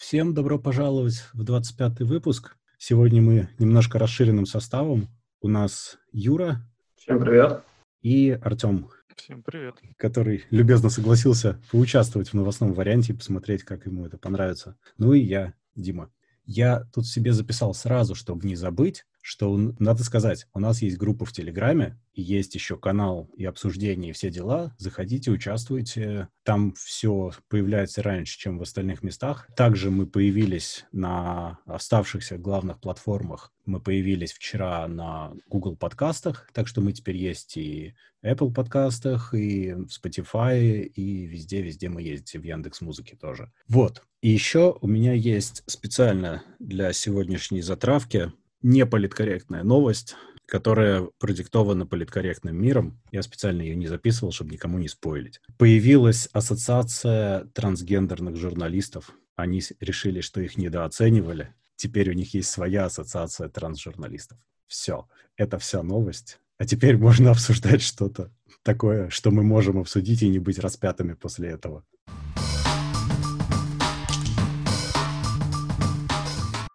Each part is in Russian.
Всем добро пожаловать в 25-й выпуск. Сегодня мы немножко расширенным составом. У нас Юра. Всем привет. И Артем. Всем привет. Который любезно согласился поучаствовать в новостном варианте и посмотреть, как ему это понравится. Ну и я, Дима. Я тут себе записал сразу, чтобы не забыть, что, надо сказать, у нас есть группа в Телеграме, есть еще канал и обсуждение, и все дела. Заходите, участвуйте. Там все появляется раньше, чем в остальных местах. Также мы появились на оставшихся главных платформах. Мы появились вчера на Google подкастах, так что мы теперь есть и Apple подкастах, и в Spotify, и везде-везде мы есть, и в Яндекс Музыке тоже. Вот. И еще у меня есть специально для сегодняшней затравки не политкорректная новость, которая продиктована политкорректным миром. Я специально ее не записывал, чтобы никому не спойлить. Появилась ассоциация трансгендерных журналистов. Они решили, что их недооценивали. Теперь у них есть своя ассоциация трансжурналистов. Все. Это вся новость. А теперь можно обсуждать что-то такое, что мы можем обсудить и не быть распятыми после этого.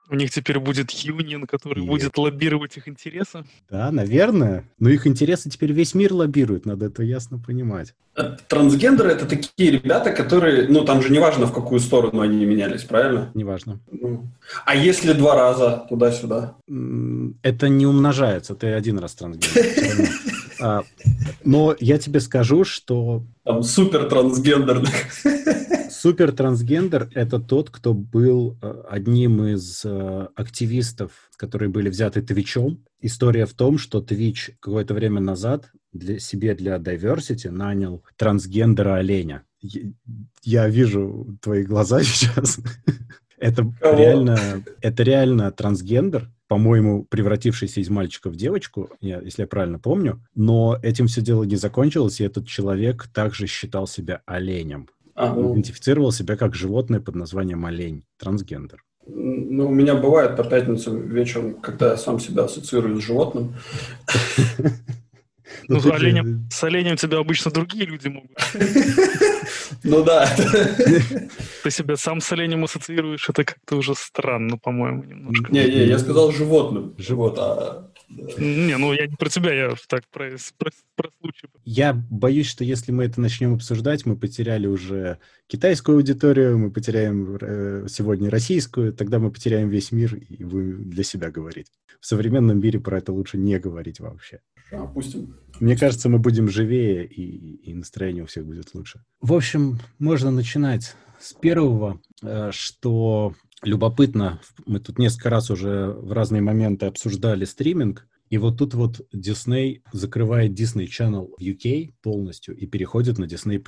У них теперь будет юнион, который и... будет лоббировать их интересы. Да, наверное. Но их интересы теперь весь мир лоббирует, надо это ясно понимать. Э, трансгендеры — это такие ребята, которые... Ну, там же неважно, в какую сторону они менялись, правильно? Неважно. Ну. А если два раза туда-сюда? Это не умножается, ты один раз трансгендер. А, но я тебе скажу, что... Там супер трансгендерных. Супер трансгендер — это тот, кто был э, одним из э, активистов, которые были взяты Твичом. История в том, что Твич какое-то время назад для себе для diversity нанял трансгендера оленя. Я вижу твои глаза сейчас. Это реально, это реально трансгендер, по-моему, превратившийся из мальчика в девочку, я, если я правильно помню. Но этим все дело не закончилось, и этот человек также считал себя оленем. Ага. Идентифицировал себя как животное под названием олень, трансгендер. Ну, у меня бывает по пятницам вечером, когда я сам себя ассоциирую с животным. Ну, с оленем, с оленем тебя обычно другие люди могут. Ну да. Ты себя сам с оленем ассоциируешь, это как-то уже странно, по-моему, немножко. Не-не, я сказал животным. Живот, а не, ну я не про тебя, я так про, про, про случай. Я боюсь, что если мы это начнем обсуждать, мы потеряли уже китайскую аудиторию, мы потеряем э, сегодня российскую, тогда мы потеряем весь мир, и вы для себя говорить. В современном мире про это лучше не говорить вообще. Опустим. Мне кажется, мы будем живее, и, и настроение у всех будет лучше. В общем, можно начинать с первого, э, что любопытно, мы тут несколько раз уже в разные моменты обсуждали стриминг, и вот тут вот Disney закрывает Disney Channel в UK полностью и переходит на Disney+.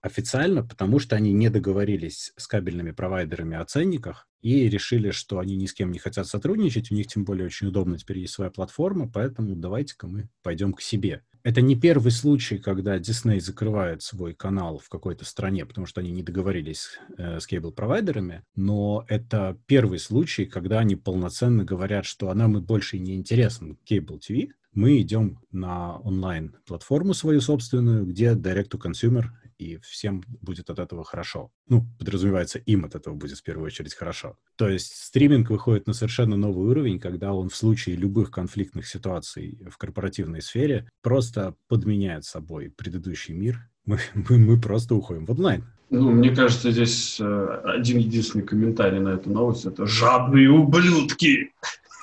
Официально, потому что они не договорились с кабельными провайдерами о ценниках и решили, что они ни с кем не хотят сотрудничать, у них тем более очень удобно теперь есть своя платформа, поэтому давайте-ка мы пойдем к себе. Это не первый случай, когда Disney закрывает свой канал в какой-то стране, потому что они не договорились э, с кейбл-провайдерами, но это первый случай, когда они полноценно говорят, что а нам и больше не интересен кейбл ТВ, мы идем на онлайн-платформу свою собственную, где direct to consumer и всем будет от этого хорошо. Ну, подразумевается, им от этого будет в первую очередь хорошо. То есть стриминг выходит на совершенно новый уровень, когда он в случае любых конфликтных ситуаций в корпоративной сфере просто подменяет собой предыдущий мир. Мы, мы, мы просто уходим в онлайн. Ну, мне кажется, здесь э, один единственный комментарий на эту новость – это «жадные ублюдки».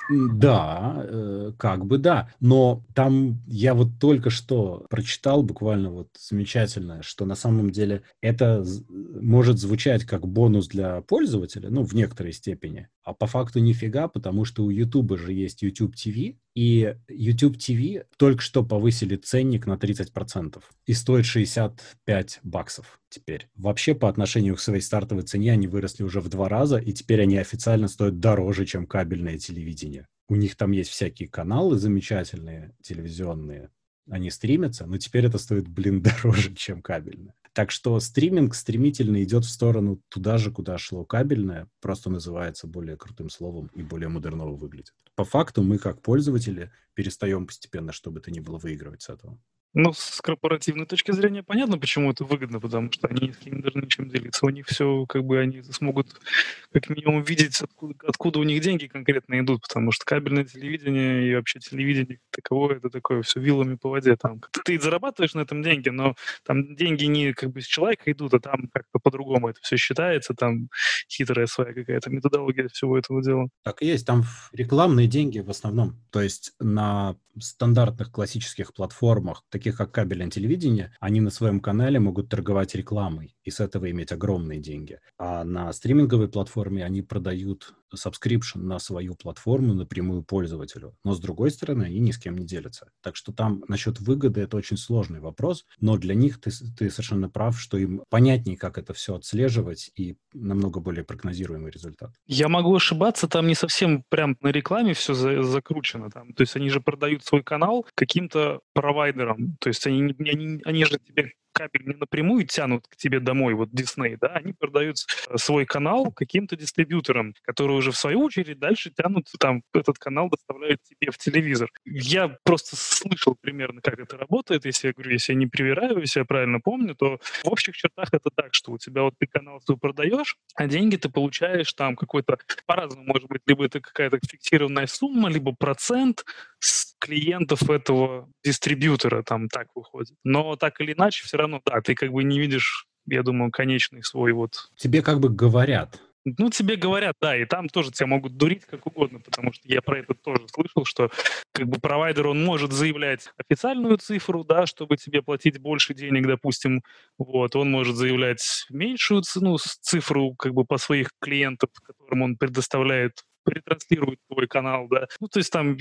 Да, э, как бы да. Но там я вот только что прочитал буквально вот замечательное, что на самом деле это может звучать как бонус для пользователя, ну, в некоторой степени. А по факту нифига, потому что у YouTube же есть YouTube TV, и YouTube TV только что повысили ценник на 30% и стоит 65 баксов теперь. Вообще, по отношению к своей стартовой цене, они выросли уже в два раза, и теперь они официально стоят дороже, чем кабельное телевидение. У них там есть всякие каналы замечательные, телевизионные, они стримятся, но теперь это стоит, блин, дороже, чем кабельное. Так что стриминг стремительно идет в сторону туда же, куда шло кабельное, просто называется более крутым словом и более модерново выглядит. По факту мы, как пользователи, перестаем постепенно, чтобы это ни было, выигрывать с этого. Ну, с корпоративной точки зрения понятно, почему это выгодно, потому что они с ним даже ничем делиться. У них все, как бы, они смогут как минимум видеть, откуда, откуда у них деньги конкретно идут, потому что кабельное телевидение и вообще телевидение таковое, это такое все вилами по воде. Там. Ты зарабатываешь на этом деньги, но там деньги не как бы с человека идут, а там как-то по-другому это все считается, там хитрая своя какая-то методология всего этого дела. Так и есть, там рекламные деньги в основном. То есть на стандартных классических платформах, таких как кабельное телевидение, они на своем канале могут торговать рекламой и с этого иметь огромные деньги. А на стриминговой платформе они продают subscription на свою платформу напрямую пользователю. Но с другой стороны, они ни с кем не делятся. Так что там насчет выгоды это очень сложный вопрос, но для них ты, ты совершенно прав, что им понятнее, как это все отслеживать и намного более прогнозируемый результат. Я могу ошибаться, там не совсем прям на рекламе все за, закручено. Там. То есть они же продают свой канал каким-то провайдерам. То есть они, они, они же тебе кабель не напрямую тянут к тебе домой, вот Disney, да, они продают э, свой канал каким-то дистрибьюторам, которые уже в свою очередь дальше тянут, там, этот канал доставляют тебе в телевизор. Я просто слышал примерно, как это работает, если я говорю, если я не привираю, если я правильно помню, то в общих чертах это так, что у тебя вот ты канал свой продаешь, а деньги ты получаешь там какой-то, по-разному может быть, либо это какая-то фиксированная сумма, либо процент с клиентов этого дистрибьютора, там так выходит. Но так или иначе, все равно, да, ты как бы не видишь, я думаю, конечный свой вот... Тебе как бы говорят, ну, тебе говорят, да, и там тоже тебя могут дурить как угодно, потому что я про это тоже слышал, что как бы провайдер, он может заявлять официальную цифру, да, чтобы тебе платить больше денег, допустим, вот, он может заявлять меньшую ну, цифру как бы по своих клиентов, которым он предоставляет ретранслирует твой канал, да. Ну, то есть там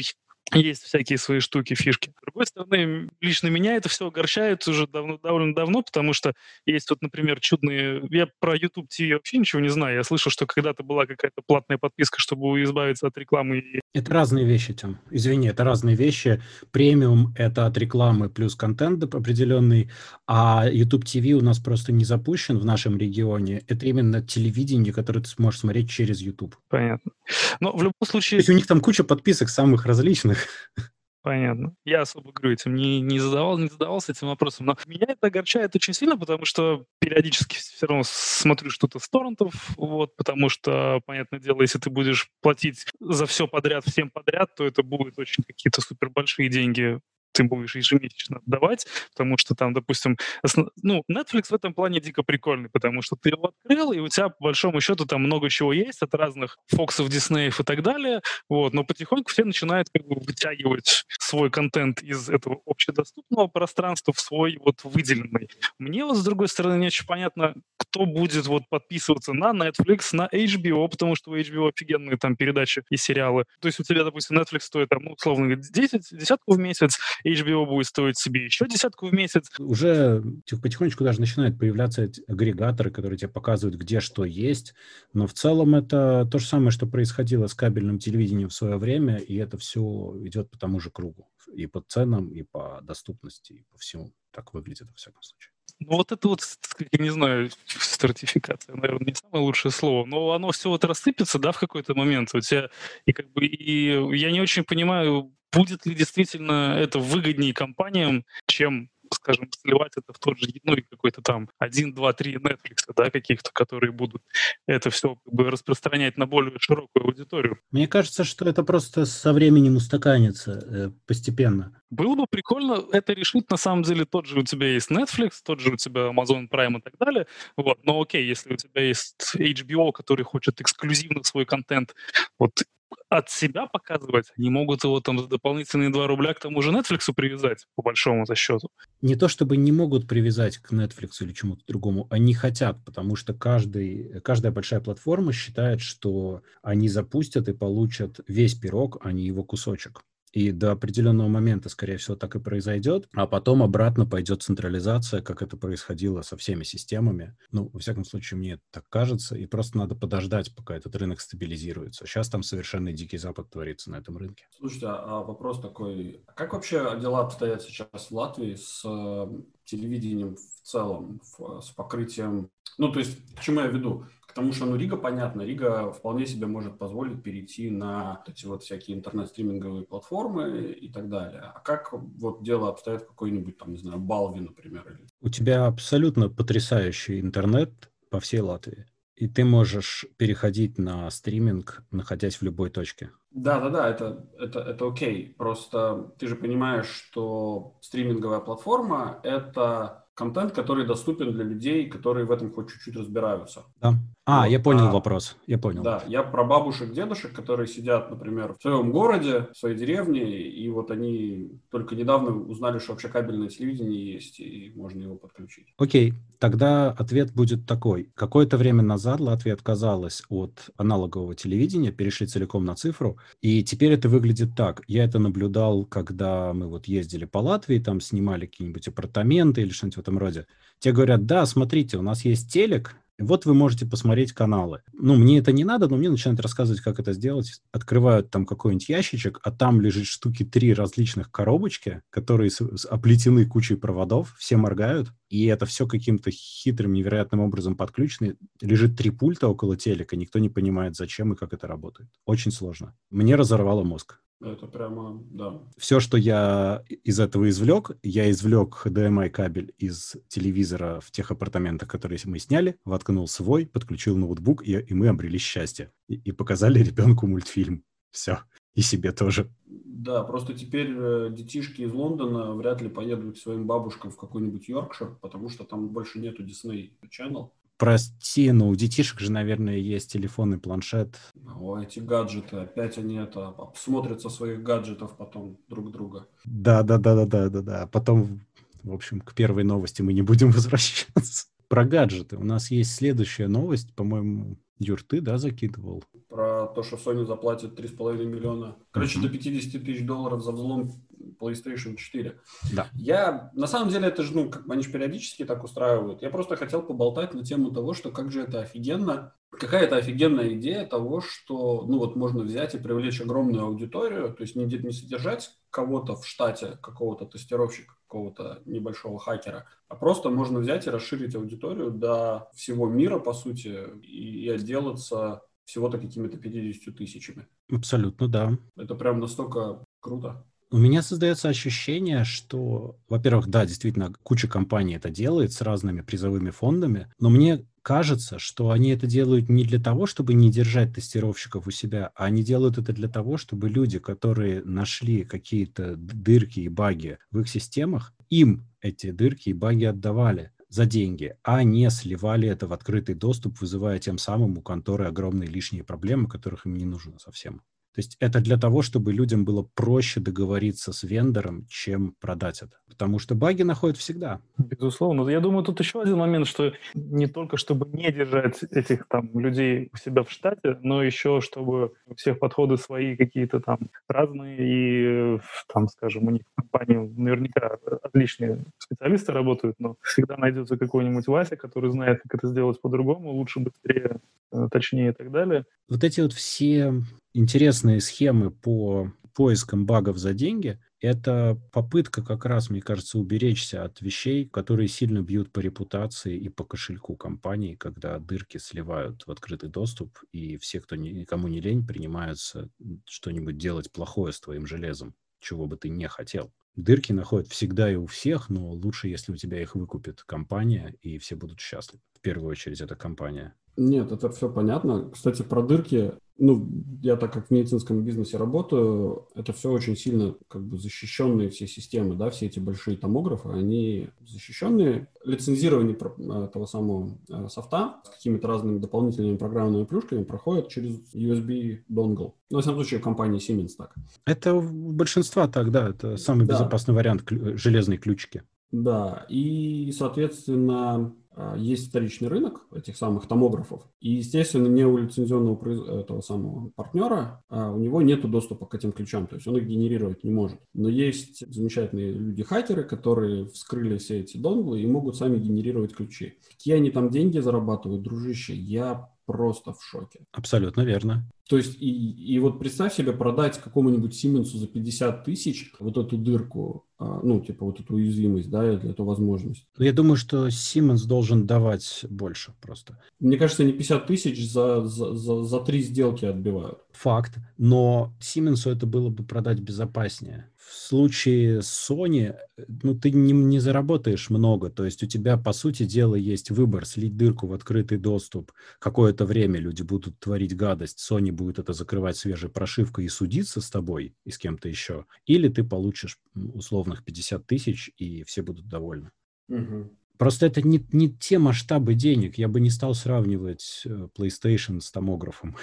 есть всякие свои штуки, фишки. С другой стороны, лично меня это все огорчает уже давно, довольно давно, потому что есть вот, например, чудные... Я про YouTube TV вообще ничего не знаю. Я слышал, что когда-то была какая-то платная подписка, чтобы избавиться от рекламы. Это разные вещи, Тем. Извини, это разные вещи. Премиум — это от рекламы плюс контент определенный, а YouTube TV у нас просто не запущен в нашем регионе. Это именно телевидение, которое ты сможешь смотреть через YouTube. Понятно. Но в любом случае... То есть у них там куча подписок самых различных. Понятно. Я особо говорю, этим не, не, задавал, не задавался этим вопросом. Но меня это огорчает очень сильно, потому что периодически все равно смотрю что-то с торрентов, вот, потому что, понятное дело, если ты будешь платить за все подряд, всем подряд, то это будут очень какие-то супер большие деньги ты будешь ежемесячно отдавать, потому что там, допустим, основ... ну, Netflix в этом плане дико прикольный, потому что ты его открыл, и у тебя, по большому счету, там много чего есть от разных Фоксов, Диснеев и так далее, вот, но потихоньку все начинают как бы вытягивать свой контент из этого общедоступного пространства в свой вот выделенный. Мне вот, с другой стороны, не очень понятно, кто будет вот подписываться на Netflix, на HBO, потому что у HBO офигенные там передачи и сериалы. То есть у тебя, допустим, Netflix стоит там, ну, условно, 10, десятку в месяц, HBO будет стоить себе еще десятку в месяц. Уже потихонечку даже начинают появляться агрегаторы, которые тебе показывают, где что есть, но в целом это то же самое, что происходило с кабельным телевидением в свое время, и это все идет по тому же кругу. И по ценам, и по доступности, и по всему. Так выглядит во всяком случае. Ну вот это вот, я не знаю, стратификация, наверное, не самое лучшее слово, но оно все вот рассыпется, да, в какой-то момент. У тебя, и как бы, и я не очень понимаю, будет ли действительно это выгоднее компаниям, чем скажем, сливать это в тот же, ну, какой-то там 1, 2, 3 Netflix, да, каких-то, которые будут это все как бы распространять на более широкую аудиторию. Мне кажется, что это просто со временем устаканится э, постепенно. Было бы прикольно это решить, на самом деле, тот же у тебя есть Netflix, тот же у тебя Amazon Prime и так далее, вот, но окей, если у тебя есть HBO, который хочет эксклюзивно свой контент вот от себя показывать, не могут его там за дополнительные 2 рубля к тому же Netflix привязать, по большому засчету. Не то чтобы не могут привязать к Netflix или чему-то другому, они хотят, потому что каждый, каждая большая платформа считает, что они запустят и получат весь пирог, а не его кусочек. И до определенного момента, скорее всего, так и произойдет, а потом обратно пойдет централизация, как это происходило со всеми системами. Ну, во всяком случае, мне так кажется, и просто надо подождать, пока этот рынок стабилизируется. Сейчас там совершенно дикий запад творится на этом рынке. Слушайте, а вопрос такой, а как вообще дела обстоят сейчас в Латвии с э, телевидением в целом, с покрытием... Ну, то есть, к чему я веду? Потому что, ну, Рига, понятно, Рига вполне себе может позволить перейти на эти вот всякие интернет-стриминговые платформы и так далее. А как вот дело обстоит в какой-нибудь, там, не знаю, Балви, например? Или... У тебя абсолютно потрясающий интернет по всей Латвии. И ты можешь переходить на стриминг, находясь в любой точке. Да, да, да, это, это, это окей. Просто ты же понимаешь, что стриминговая платформа это контент, который доступен для людей, которые в этом хоть чуть-чуть разбираются. Да. А, вот, я понял а, вопрос. Я понял. Да, я про бабушек, дедушек, которые сидят, например, в своем городе, в своей деревне, и вот они только недавно узнали, что вообще кабельное телевидение есть, и можно его подключить. Окей, тогда ответ будет такой. Какое-то время назад Латвия отказалась от аналогового телевидения, перешли целиком на цифру, и теперь это выглядит так. Я это наблюдал, когда мы вот ездили по Латвии, там снимали какие-нибудь апартаменты или что-нибудь в этом роде. Те говорят, да, смотрите, у нас есть телек, вот вы можете посмотреть каналы. Ну, мне это не надо, но мне начинают рассказывать, как это сделать. Открывают там какой-нибудь ящичек, а там лежит штуки три различных коробочки, которые оплетены кучей проводов, все моргают, и это все каким-то хитрым, невероятным образом подключено. Лежит три пульта около телека, никто не понимает, зачем и как это работает. Очень сложно. Мне разорвало мозг. Это прямо, да. Все, что я из этого извлек, я извлек HDMI кабель из телевизора в тех апартаментах, которые мы сняли, воткнул свой, подключил ноутбук, и, и мы обрели счастье. И, и показали ребенку мультфильм. Все. И себе тоже. Да, просто теперь э, детишки из Лондона вряд ли поедут к своим бабушкам в какой-нибудь Йоркшир, потому что там больше нету Disney Channel. Прости, но у детишек же, наверное, есть телефон и планшет. Эти гаджеты, опять они это смотрят со своих гаджетов потом друг друга. Да, да, да, да, да, да, да. Потом, в общем, к первой новости мы не будем возвращаться. Про гаджеты. У нас есть следующая новость, по-моему, Юр, ты, да, закидывал? Про то, что Sony заплатит 3,5 миллиона. Короче, mm-hmm. до 50 тысяч долларов за взлом PlayStation 4. Да. Я, на самом деле, это же, ну, как они же периодически так устраивают. Я просто хотел поболтать на тему того, что как же это офигенно. Какая-то офигенная идея того, что, ну, вот можно взять и привлечь огромную аудиторию, то есть не, не содержать кого-то в штате, какого-то тестировщика, какого-то небольшого хакера, а просто можно взять и расширить аудиторию до всего мира, по сути, и, и отделаться всего-то какими-то 50 тысячами. Абсолютно, да. Это прям настолько круто. У меня создается ощущение, что, во-первых, да, действительно, куча компаний это делает с разными призовыми фондами, но мне кажется, что они это делают не для того, чтобы не держать тестировщиков у себя, а они делают это для того, чтобы люди, которые нашли какие-то дырки и баги в их системах, им эти дырки и баги отдавали за деньги, а не сливали это в открытый доступ, вызывая тем самым у конторы огромные лишние проблемы, которых им не нужно совсем. То есть это для того, чтобы людям было проще договориться с вендором, чем продать это. Потому что баги находят всегда. Безусловно. Я думаю, тут еще один момент, что не только чтобы не держать этих там людей у себя в штате, но еще чтобы у всех подходы свои какие-то там разные, и там, скажем, у них в компании наверняка отличные специалисты работают, но всегда найдется какой-нибудь Вася, который знает, как это сделать по-другому, лучше, быстрее, э, точнее и так далее. Вот эти вот все интересные схемы по поискам багов за деньги, это попытка как раз, мне кажется, уберечься от вещей, которые сильно бьют по репутации и по кошельку компании, когда дырки сливают в открытый доступ, и все, кто никому не лень, принимаются что-нибудь делать плохое с твоим железом, чего бы ты не хотел. Дырки находят всегда и у всех, но лучше, если у тебя их выкупит компания, и все будут счастливы. В первую очередь, это компания. Нет, это все понятно. Кстати, про дырки, ну, я так как в медицинском бизнесе работаю, это все очень сильно как бы защищенные все системы, да, все эти большие томографы, они защищенные. Лицензирование э, того самого э, софта с какими-то разными дополнительными программными плюшками проходит через USB dongle. Ну, в всяком случае, в компании Siemens так. Это у большинства так, да, это самый да. Безопасный вариант железной ключки. Да, и, соответственно, а, есть вторичный рынок этих самых томографов, и, естественно, не у лицензионного этого самого партнера а у него нет доступа к этим ключам, то есть он их генерировать не может. Но есть замечательные люди-хакеры, которые вскрыли все эти донглы и могут сами генерировать ключи. Какие они там деньги зарабатывают, дружище, я просто в шоке. Абсолютно верно. То есть, и, и вот представь себе продать какому-нибудь Сименсу за 50 тысяч вот эту дырку, а, ну, типа вот эту уязвимость, да, эту возможность. Я думаю, что Siemens должен давать больше просто. Мне кажется, не 50 тысяч за, за, за, за три сделки отбивают. Факт. Но Siemens это было бы продать безопаснее. В случае Sony, ну, ты не, не заработаешь много. То есть у тебя, по сути дела, есть выбор слить дырку в открытый доступ. Какое-то время люди будут творить гадость. Sony будет это закрывать свежей прошивкой и судиться с тобой и с кем-то еще. Или ты получишь условных 50 тысяч, и все будут довольны. Угу. Просто это не, не те масштабы денег. Я бы не стал сравнивать э, PlayStation с томографом.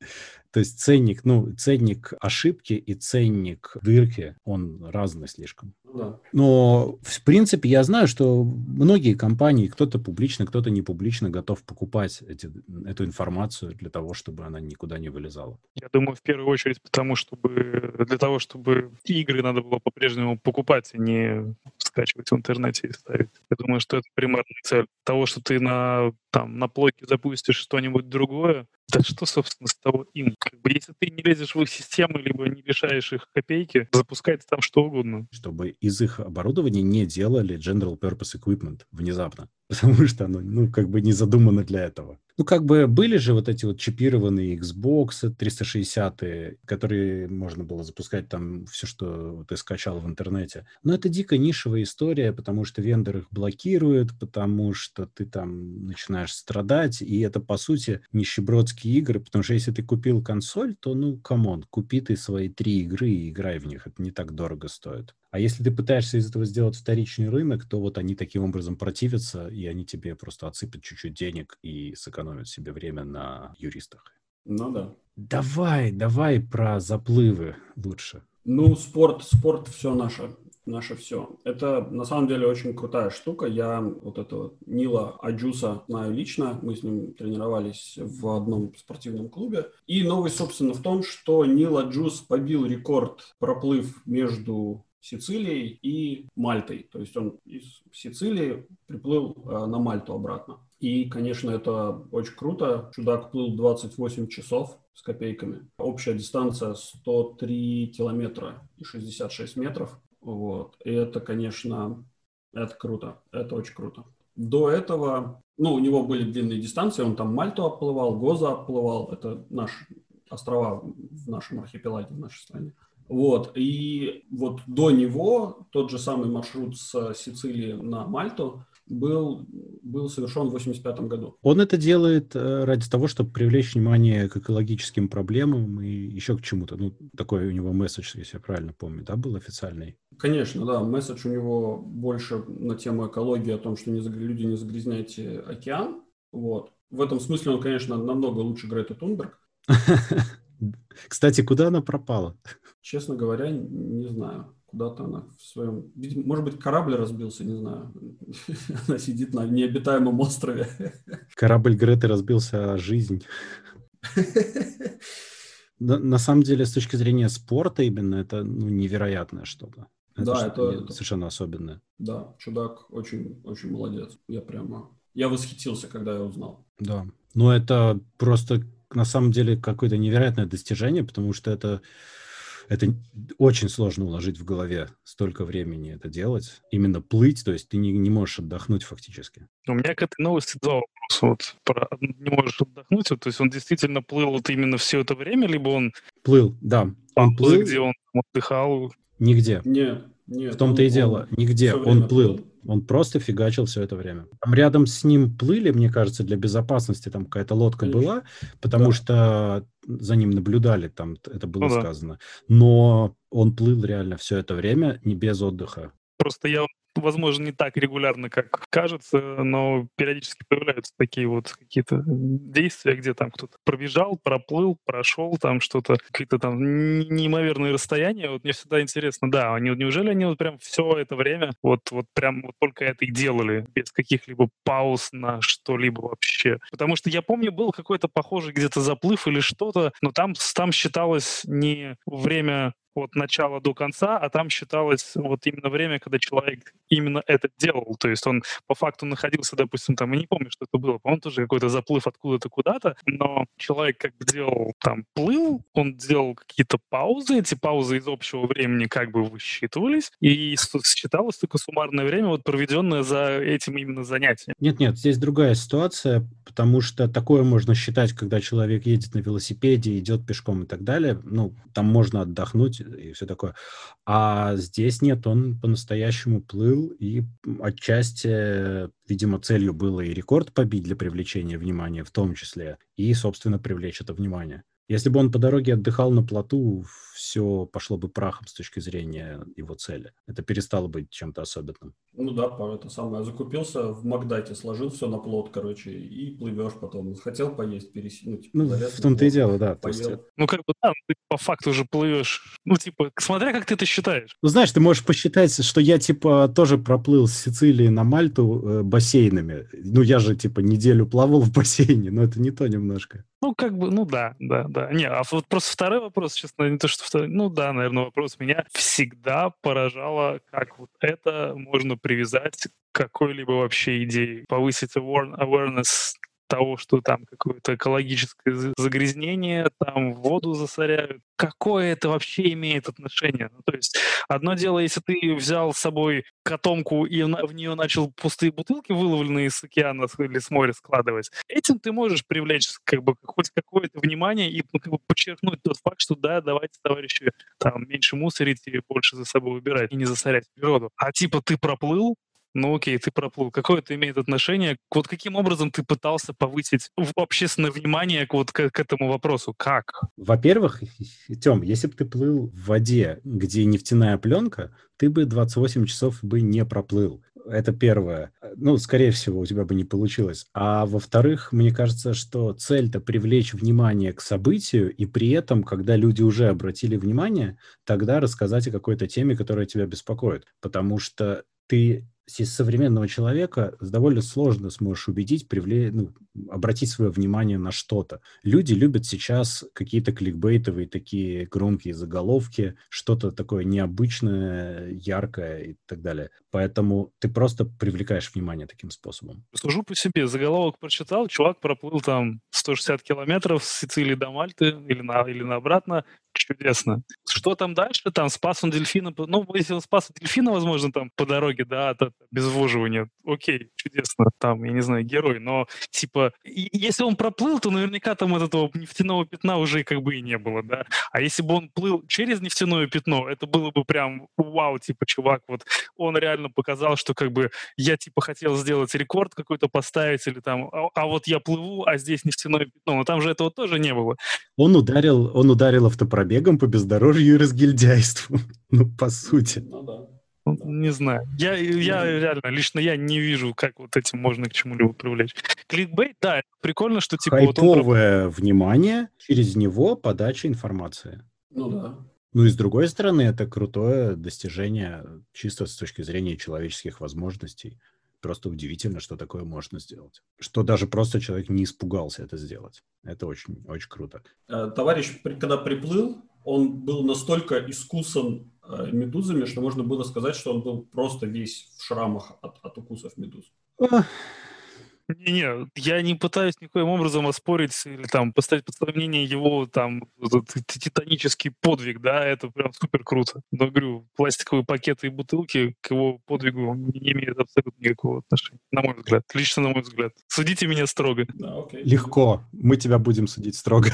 То есть ценник, ну, ценник ошибки и ценник дырки, он разный слишком. Да. Но, в принципе, я знаю, что многие компании, кто-то публично, кто-то не публично, готов покупать эти, эту информацию для того, чтобы она никуда не вылезала. Я думаю, в первую очередь, потому чтобы для того, чтобы игры надо было по-прежнему покупать, а не скачивать в интернете и ставить. Я думаю, что это примерная цель. Того, что ты на, там, на плойке запустишь что-нибудь другое, да что, собственно, с того им? Как бы, если ты не лезешь в их систему, либо не лишаешь их копейки, запускайте там что угодно. Чтобы из их оборудования не делали General Purpose Equipment внезапно. Потому что оно, ну, как бы не задумано для этого. Ну, как бы были же вот эти вот чипированные Xbox 360, которые можно было запускать там все, что ты скачал в интернете. Но это дико нишевая история, потому что вендор их блокирует, потому что ты там начинаешь страдать, и это, по сути, нищебродские игры, потому что если ты купил консоль, то, ну, come on, купи ты свои три игры и играй в них, это не так дорого стоит. А если ты пытаешься из этого сделать вторичный рынок, то вот они таким образом противятся, и они тебе просто отсыпят чуть-чуть денег и сэкономят себе время на юристах. Ну да. Давай, давай про заплывы лучше. Ну, спорт, спорт все наше, наше все. Это на самом деле очень крутая штука. Я вот этого Нила Аджуса знаю лично. Мы с ним тренировались в одном спортивном клубе. И новость, собственно, в том, что Нил Аджус побил рекорд проплыв между Сицилией и Мальтой. То есть он из Сицилии приплыл э, на Мальту обратно. И, конечно, это очень круто. Чудак плыл 28 часов с копейками. Общая дистанция 103 километра и 66 метров. Вот. И это, конечно, это круто. Это очень круто. До этого, ну, у него были длинные дистанции. Он там Мальту оплывал, Гоза оплывал. Это наши острова в нашем архипелаге, в нашей стране. Вот, и вот до него тот же самый маршрут с Сицилии на Мальту был, был совершен в 1985 году. Он это делает э, ради того, чтобы привлечь внимание к экологическим проблемам и еще к чему-то. Ну, такой у него месседж, если я правильно помню, да, был официальный? Конечно, да. Месседж у него больше на тему экологии, о том, что не, люди не загрязняйте океан. Вот. В этом смысле он, конечно, намного лучше Грета Тунберг. Кстати, куда она пропала? Честно говоря, не знаю. Куда-то она в своем... Может быть, корабль разбился, не знаю. Она сидит на необитаемом острове. Корабль Греты разбился, а жизнь. На, самом деле, с точки зрения спорта именно, это ну, невероятное что-то. Это да, что это, совершенно особенное. Да, чудак очень, очень молодец. Я прямо... Я восхитился, когда я узнал. Да. Но это просто на самом деле какое-то невероятное достижение, потому что это это очень сложно уложить в голове столько времени это делать. Именно плыть, то есть ты не, не можешь отдохнуть фактически. У меня к этой новости два вопроса. Вот, про, не можешь отдохнуть, вот, то есть он действительно плыл вот именно все это время, либо он... Плыл, да. Он плыл. Где он отдыхал? Нигде. Нет, нет. В том-то и дело. Нигде. Он плыл. плыл. Он просто фигачил все это время. Там рядом с ним плыли, мне кажется, для безопасности там какая-то лодка Конечно. была, потому да. что за ним наблюдали, там это было ну, сказано. Да. Но он плыл реально все это время не без отдыха. Просто я возможно, не так регулярно, как кажется, но периодически появляются такие вот какие-то действия, где там кто-то пробежал, проплыл, прошел, там что-то, какие-то там неимоверные расстояния. Вот мне всегда интересно, да, они, неужели они вот прям все это время вот, вот прям вот только это и делали, без каких-либо пауз на что-либо вообще? Потому что я помню, был какой-то похожий где-то заплыв или что-то, но там, там считалось не время от начала до конца, а там считалось вот именно время, когда человек именно это делал. То есть он по факту находился, допустим, там, я не помню, что это было, по-моему, тоже какой-то заплыв откуда-то куда-то, но человек как бы делал, там, плыл, он делал какие-то паузы, эти паузы из общего времени как бы высчитывались, и считалось только суммарное время, вот проведенное за этим именно занятием. Нет-нет, здесь другая ситуация, потому что такое можно считать, когда человек едет на велосипеде, идет пешком и так далее. Ну, там можно отдохнуть и все такое. А здесь нет, он по-настоящему плыл, и отчасти, видимо, целью было и рекорд побить для привлечения внимания в том числе, и, собственно, привлечь это внимание. Если бы он по дороге отдыхал на плоту, все пошло бы прахом с точки зрения его цели. Это перестало быть чем-то особенным. Ну да, это самое. Закупился в Макдате, сложил все на плот, короче, и плывешь потом. Хотел поесть, пересидеть. Ну, ну в том-то и дело, да. То есть... Ну, как бы, да, ты по факту уже плывешь. Ну, типа, смотря как ты это считаешь. Ну, знаешь, ты можешь посчитать, что я, типа, тоже проплыл с Сицилии на Мальту э, бассейнами. Ну, я же, типа, неделю плавал в бассейне, но это не то немножко. Ну, как бы, ну да, да, да. Не, а вот просто второй вопрос, честно, не то, что второй, ну да, наверное, вопрос меня всегда поражало, как вот это можно привязать к какой-либо вообще идее, повысить awareness того, что там какое-то экологическое загрязнение, там воду засоряют. Какое это вообще имеет отношение? Ну, то есть одно дело, если ты взял с собой котомку и в нее начал пустые бутылки, выловленные из океана или с моря складывать, этим ты можешь привлечь как бы хоть какое-то внимание и ну, как бы подчеркнуть тот факт, что да, давайте, товарищи, там меньше мусорить и больше за собой убирать и не засорять природу. А типа ты проплыл, ну окей, ты проплыл. Какое это имеет отношение? Вот каким образом ты пытался повысить общественное внимание вот, к, к этому вопросу? Как? Во-первых, Тем, если бы ты плыл в воде, где нефтяная пленка, ты бы 28 часов бы не проплыл. Это первое. Ну, скорее всего, у тебя бы не получилось. А во-вторых, мне кажется, что цель-то привлечь внимание к событию, и при этом, когда люди уже обратили внимание, тогда рассказать о какой-то теме, которая тебя беспокоит. Потому что ты современного человека довольно сложно сможешь убедить, привлечь, ну, обратить свое внимание на что-то. Люди любят сейчас какие-то кликбейтовые такие громкие заголовки, что-то такое необычное, яркое и так далее. Поэтому ты просто привлекаешь внимание таким способом. Служу по себе. Заголовок прочитал, чувак проплыл там 160 километров с Сицилии до Мальты или на, или на обратно, чудесно. Что там дальше? Там спас он дельфина. Ну, если он спас дельфина, возможно, там по дороге, да, от обезвоживания. Окей, чудесно. Там, я не знаю, герой. Но, типа, если он проплыл, то наверняка там от этого нефтяного пятна уже как бы и не было, да. А если бы он плыл через нефтяное пятно, это было бы прям вау, типа, чувак, вот он реально показал, что как бы я, типа, хотел сделать рекорд какой-то поставить или там, а, а вот я плыву, а здесь нефтяное пятно. Но там же этого тоже не было. Он ударил, он ударил автопробег пробегом по бездорожью и разгильдяйству. Ну, по сути. Ну, да. Ну, не знаю. Я, я реально, лично я не вижу, как вот этим можно к чему-либо привлечь. Кликбейт, да, прикольно, что типа... Хайповое вот он... внимание, через него подача информации. Ну да. Ну и с другой стороны, это крутое достижение чисто с точки зрения человеческих возможностей. Просто удивительно, что такое можно сделать. Что даже просто человек не испугался это сделать. Это очень, очень круто. Э, товарищ, когда приплыл, он был настолько искусан э, медузами, что можно было сказать, что он был просто весь в шрамах от, от укусов медуз. Не-не, я не пытаюсь никоим образом оспорить или там поставить под сомнение его там титанический подвиг, да, это прям супер круто. Но говорю, пластиковые пакеты и бутылки к его подвигу не имеют абсолютно никакого отношения, на мой взгляд, лично на мой взгляд. Судите меня строго. Да, окей. Легко, мы тебя будем судить строго.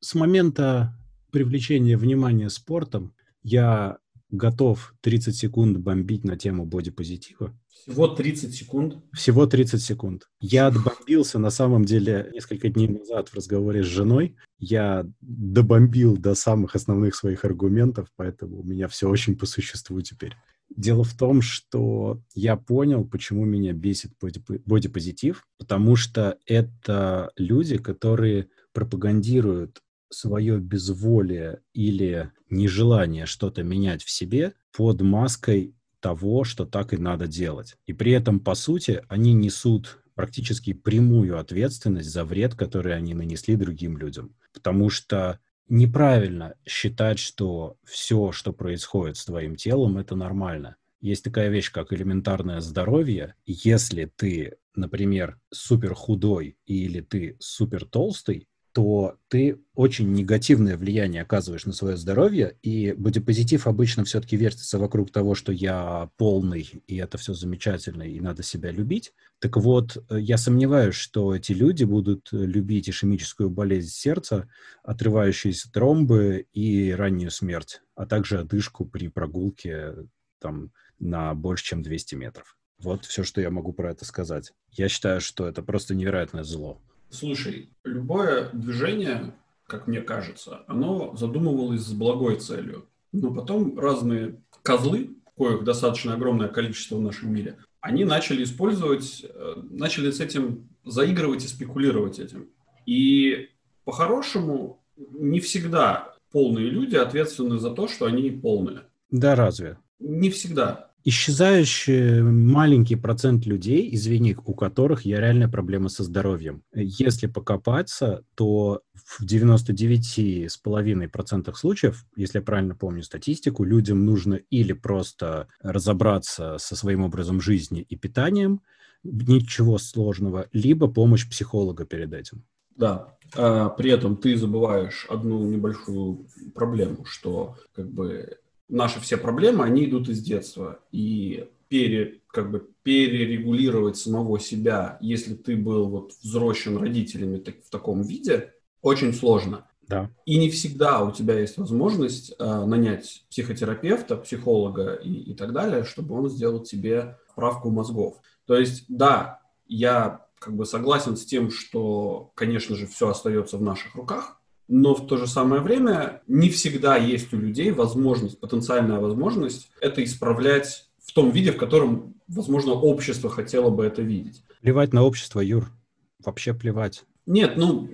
С момента привлечения внимания спортом я готов 30 секунд бомбить на тему бодипозитива. Всего 30 секунд? Всего 30 секунд. Я отбомбился, на самом деле, несколько дней назад в разговоре с женой. Я добомбил до самых основных своих аргументов, поэтому у меня все очень по существу теперь. Дело в том, что я понял, почему меня бесит бодипозитив, потому что это люди, которые пропагандируют свое безволие или нежелание что-то менять в себе под маской того, что так и надо делать. И при этом, по сути, они несут практически прямую ответственность за вред, который они нанесли другим людям. Потому что неправильно считать, что все, что происходит с твоим телом, это нормально. Есть такая вещь, как элементарное здоровье. Если ты, например, супер худой или ты супер толстый, то ты очень негативное влияние оказываешь на свое здоровье, и бодипозитив обычно все-таки вертится вокруг того, что я полный, и это все замечательно, и надо себя любить. Так вот, я сомневаюсь, что эти люди будут любить ишемическую болезнь сердца, отрывающиеся тромбы и раннюю смерть, а также одышку при прогулке там, на больше, чем 200 метров. Вот все, что я могу про это сказать. Я считаю, что это просто невероятное зло. Слушай, любое движение, как мне кажется, оно задумывалось с благой целью. Но потом разные козлы, коих достаточно огромное количество в нашем мире, они начали использовать, э, начали с этим заигрывать и спекулировать этим. И по-хорошему не всегда полные люди ответственны за то, что они полные. Да, разве? Не всегда исчезающий маленький процент людей, извини, у которых я реальная проблема со здоровьем. Если покопаться, то в 99,5% случаев, если я правильно помню статистику, людям нужно или просто разобраться со своим образом жизни и питанием, ничего сложного, либо помощь психолога перед этим. Да, а при этом ты забываешь одну небольшую проблему, что как бы наши все проблемы, они идут из детства. И пере, как бы перерегулировать самого себя, если ты был вот взросшен родителями так, в таком виде, очень сложно. Да. И не всегда у тебя есть возможность э, нанять психотерапевта, психолога и, и так далее, чтобы он сделал тебе правку мозгов. То есть, да, я как бы согласен с тем, что, конечно же, все остается в наших руках, но в то же самое время не всегда есть у людей возможность, потенциальная возможность это исправлять в том виде, в котором, возможно, общество хотело бы это видеть. Плевать на общество, Юр. Вообще плевать. Нет, ну...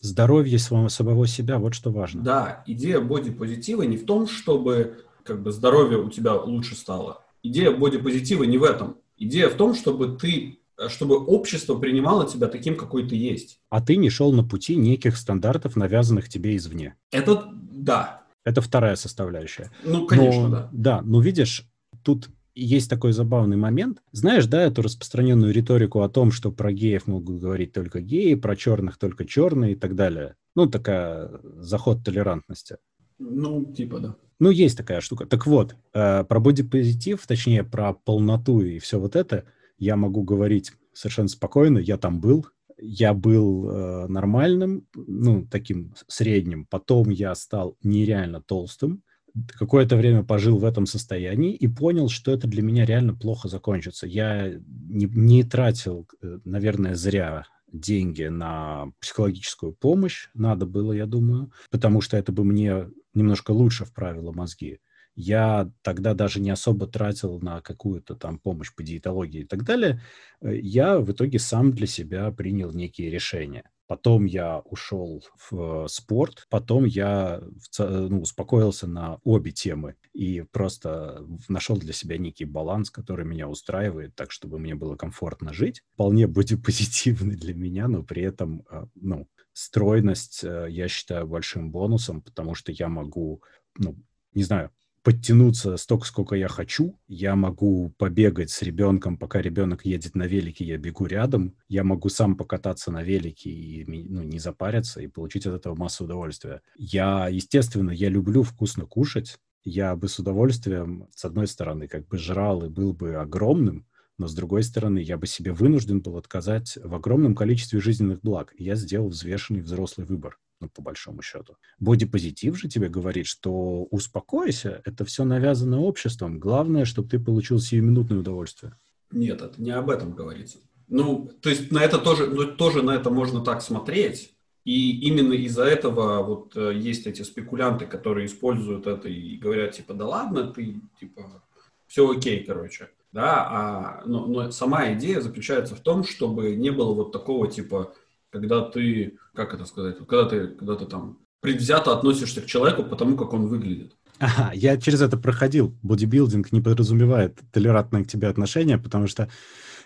Здоровье самого, самого себя, вот что важно. Да, идея бодипозитива не в том, чтобы как бы здоровье у тебя лучше стало. Идея бодипозитива не в этом. Идея в том, чтобы ты чтобы общество принимало тебя таким, какой ты есть. А ты не шел на пути неких стандартов, навязанных тебе извне. Это да. Это вторая составляющая. Ну, конечно, но, да. Да, но видишь, тут есть такой забавный момент. Знаешь, да, эту распространенную риторику о том, что про геев могут говорить только геи, про черных только черные и так далее. Ну, такая заход толерантности. Ну, типа, да. Ну, есть такая штука. Так вот, э, про бодипозитив, точнее, про полноту и все вот это – я могу говорить совершенно спокойно, я там был, я был э, нормальным, ну, таким средним, потом я стал нереально толстым, какое-то время пожил в этом состоянии и понял, что это для меня реально плохо закончится. Я не, не тратил, э, наверное, зря деньги на психологическую помощь, надо было, я думаю, потому что это бы мне немножко лучше вправило мозги я тогда даже не особо тратил на какую-то там помощь по диетологии и так далее. Э, я в итоге сам для себя принял некие решения. Потом я ушел в спорт, потом я ну, успокоился на обе темы и просто нашел для себя некий баланс, который меня устраивает, так, чтобы мне было комфортно жить. Вполне будет позитивный для меня, но при этом, э, ну, стройность э, я считаю большим бонусом, потому что я могу, ну, не знаю, подтянуться столько, сколько я хочу. Я могу побегать с ребенком, пока ребенок едет на велике, я бегу рядом. Я могу сам покататься на велике и ну, не запариться и получить от этого массу удовольствия. Я, естественно, я люблю вкусно кушать. Я бы с удовольствием, с одной стороны, как бы жрал и был бы огромным, но с другой стороны, я бы себе вынужден был отказать в огромном количестве жизненных благ. Я сделал взвешенный взрослый выбор ну, по большому счету. Бодипозитив же тебе говорит, что успокойся, это все навязано обществом. Главное, чтобы ты получил сиюминутное удовольствие. Нет, это не об этом говорится. Ну, то есть на это тоже, ну, тоже на это можно так смотреть. И именно из-за этого вот э, есть эти спекулянты, которые используют это и говорят, типа, да ладно, ты, типа, все окей, короче. Да, а, но, но сама идея заключается в том, чтобы не было вот такого, типа, когда ты, как это сказать, когда ты, когда ты там предвзято относишься к человеку потому, как он выглядит. Ага, я через это проходил. Бодибилдинг не подразумевает толерантное к тебе отношение, потому что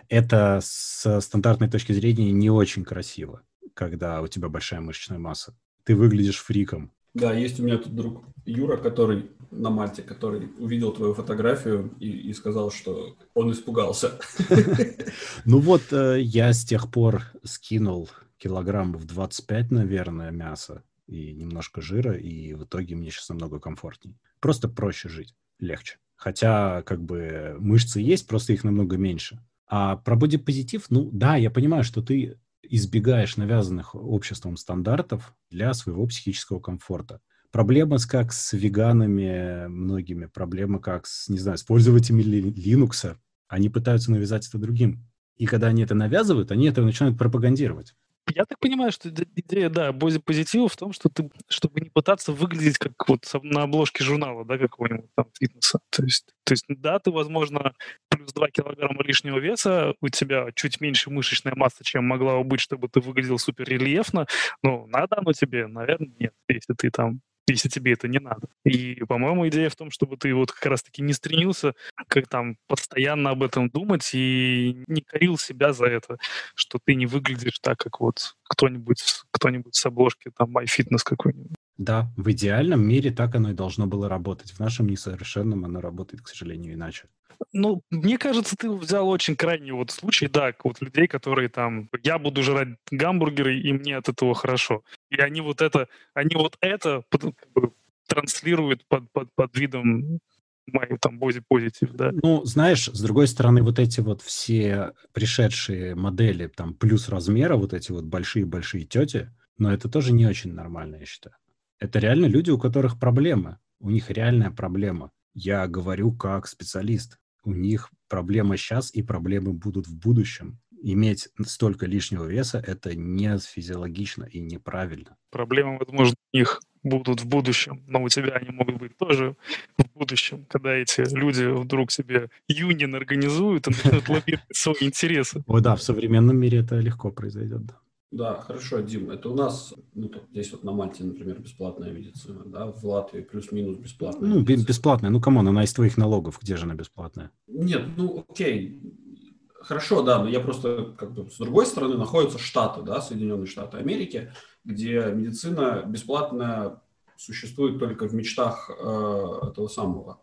это с стандартной точки зрения не очень красиво, когда у тебя большая мышечная масса. Ты выглядишь фриком. Да, есть у меня тут друг Юра, который на Мальте, который увидел твою фотографию и, и сказал, что он испугался. Ну вот, э, я с тех пор скинул килограммов 25, наверное, мяса и немножко жира, и в итоге мне сейчас намного комфортней. Просто проще жить, легче. Хотя, как бы, мышцы есть, просто их намного меньше. А про бодипозитив, ну да, я понимаю, что ты избегаешь навязанных обществом стандартов для своего психического комфорта. Проблема с, как с веганами многими, проблема как с, не знаю, с пользователями Linux. Они пытаются навязать это другим. И когда они это навязывают, они это начинают пропагандировать. Я так понимаю, что идея, да, позитива в том, что ты, чтобы не пытаться выглядеть как вот на обложке журнала, да, какого-нибудь там фитнеса. То есть, то есть, да, ты, возможно, плюс 2 килограмма лишнего веса, у тебя чуть меньше мышечная масса, чем могла бы быть, чтобы ты выглядел супер рельефно, но надо оно тебе, наверное, нет, если ты там если тебе это не надо. И, по-моему, идея в том, чтобы ты вот как раз-таки не стремился как там постоянно об этом думать и не корил себя за это, что ты не выглядишь так, как вот кто-нибудь кто-нибудь с обложки там MyFitness какой-нибудь. Да, в идеальном мире так оно и должно было работать. В нашем несовершенном оно работает, к сожалению, иначе. Ну, мне кажется, ты взял очень крайний вот случай, да, вот людей, которые там, я буду жрать гамбургеры, и мне от этого хорошо. И они вот это, они вот это транслируют под, под, под видом мою там боди позитив, да. Ну, знаешь, с другой стороны, вот эти вот все пришедшие модели, там, плюс размера, вот эти вот большие-большие тети, но это тоже не очень нормально, я считаю. Это реально люди, у которых проблемы. У них реальная проблема. Я говорю как специалист. У них проблема сейчас и проблемы будут в будущем. Иметь столько лишнего веса – это не физиологично и неправильно. Проблемы, возможно, у них будут в будущем, но у тебя они могут быть тоже в будущем, когда эти люди вдруг себе юнин организуют и начнут лоббировать свои интересы. О да, в современном мире это легко произойдет, да. Да, хорошо, Дим, это у нас, ну, здесь вот на Мальте, например, бесплатная медицина, да, в Латвии плюс-минус бесплатная Ну, медицина. бесплатная, ну, come on, она из твоих налогов, где же она бесплатная? Нет, ну, окей, хорошо, да, но я просто, как бы, с другой стороны находятся Штаты, да, Соединенные Штаты Америки, где медицина бесплатная существует только в мечтах э, этого самого,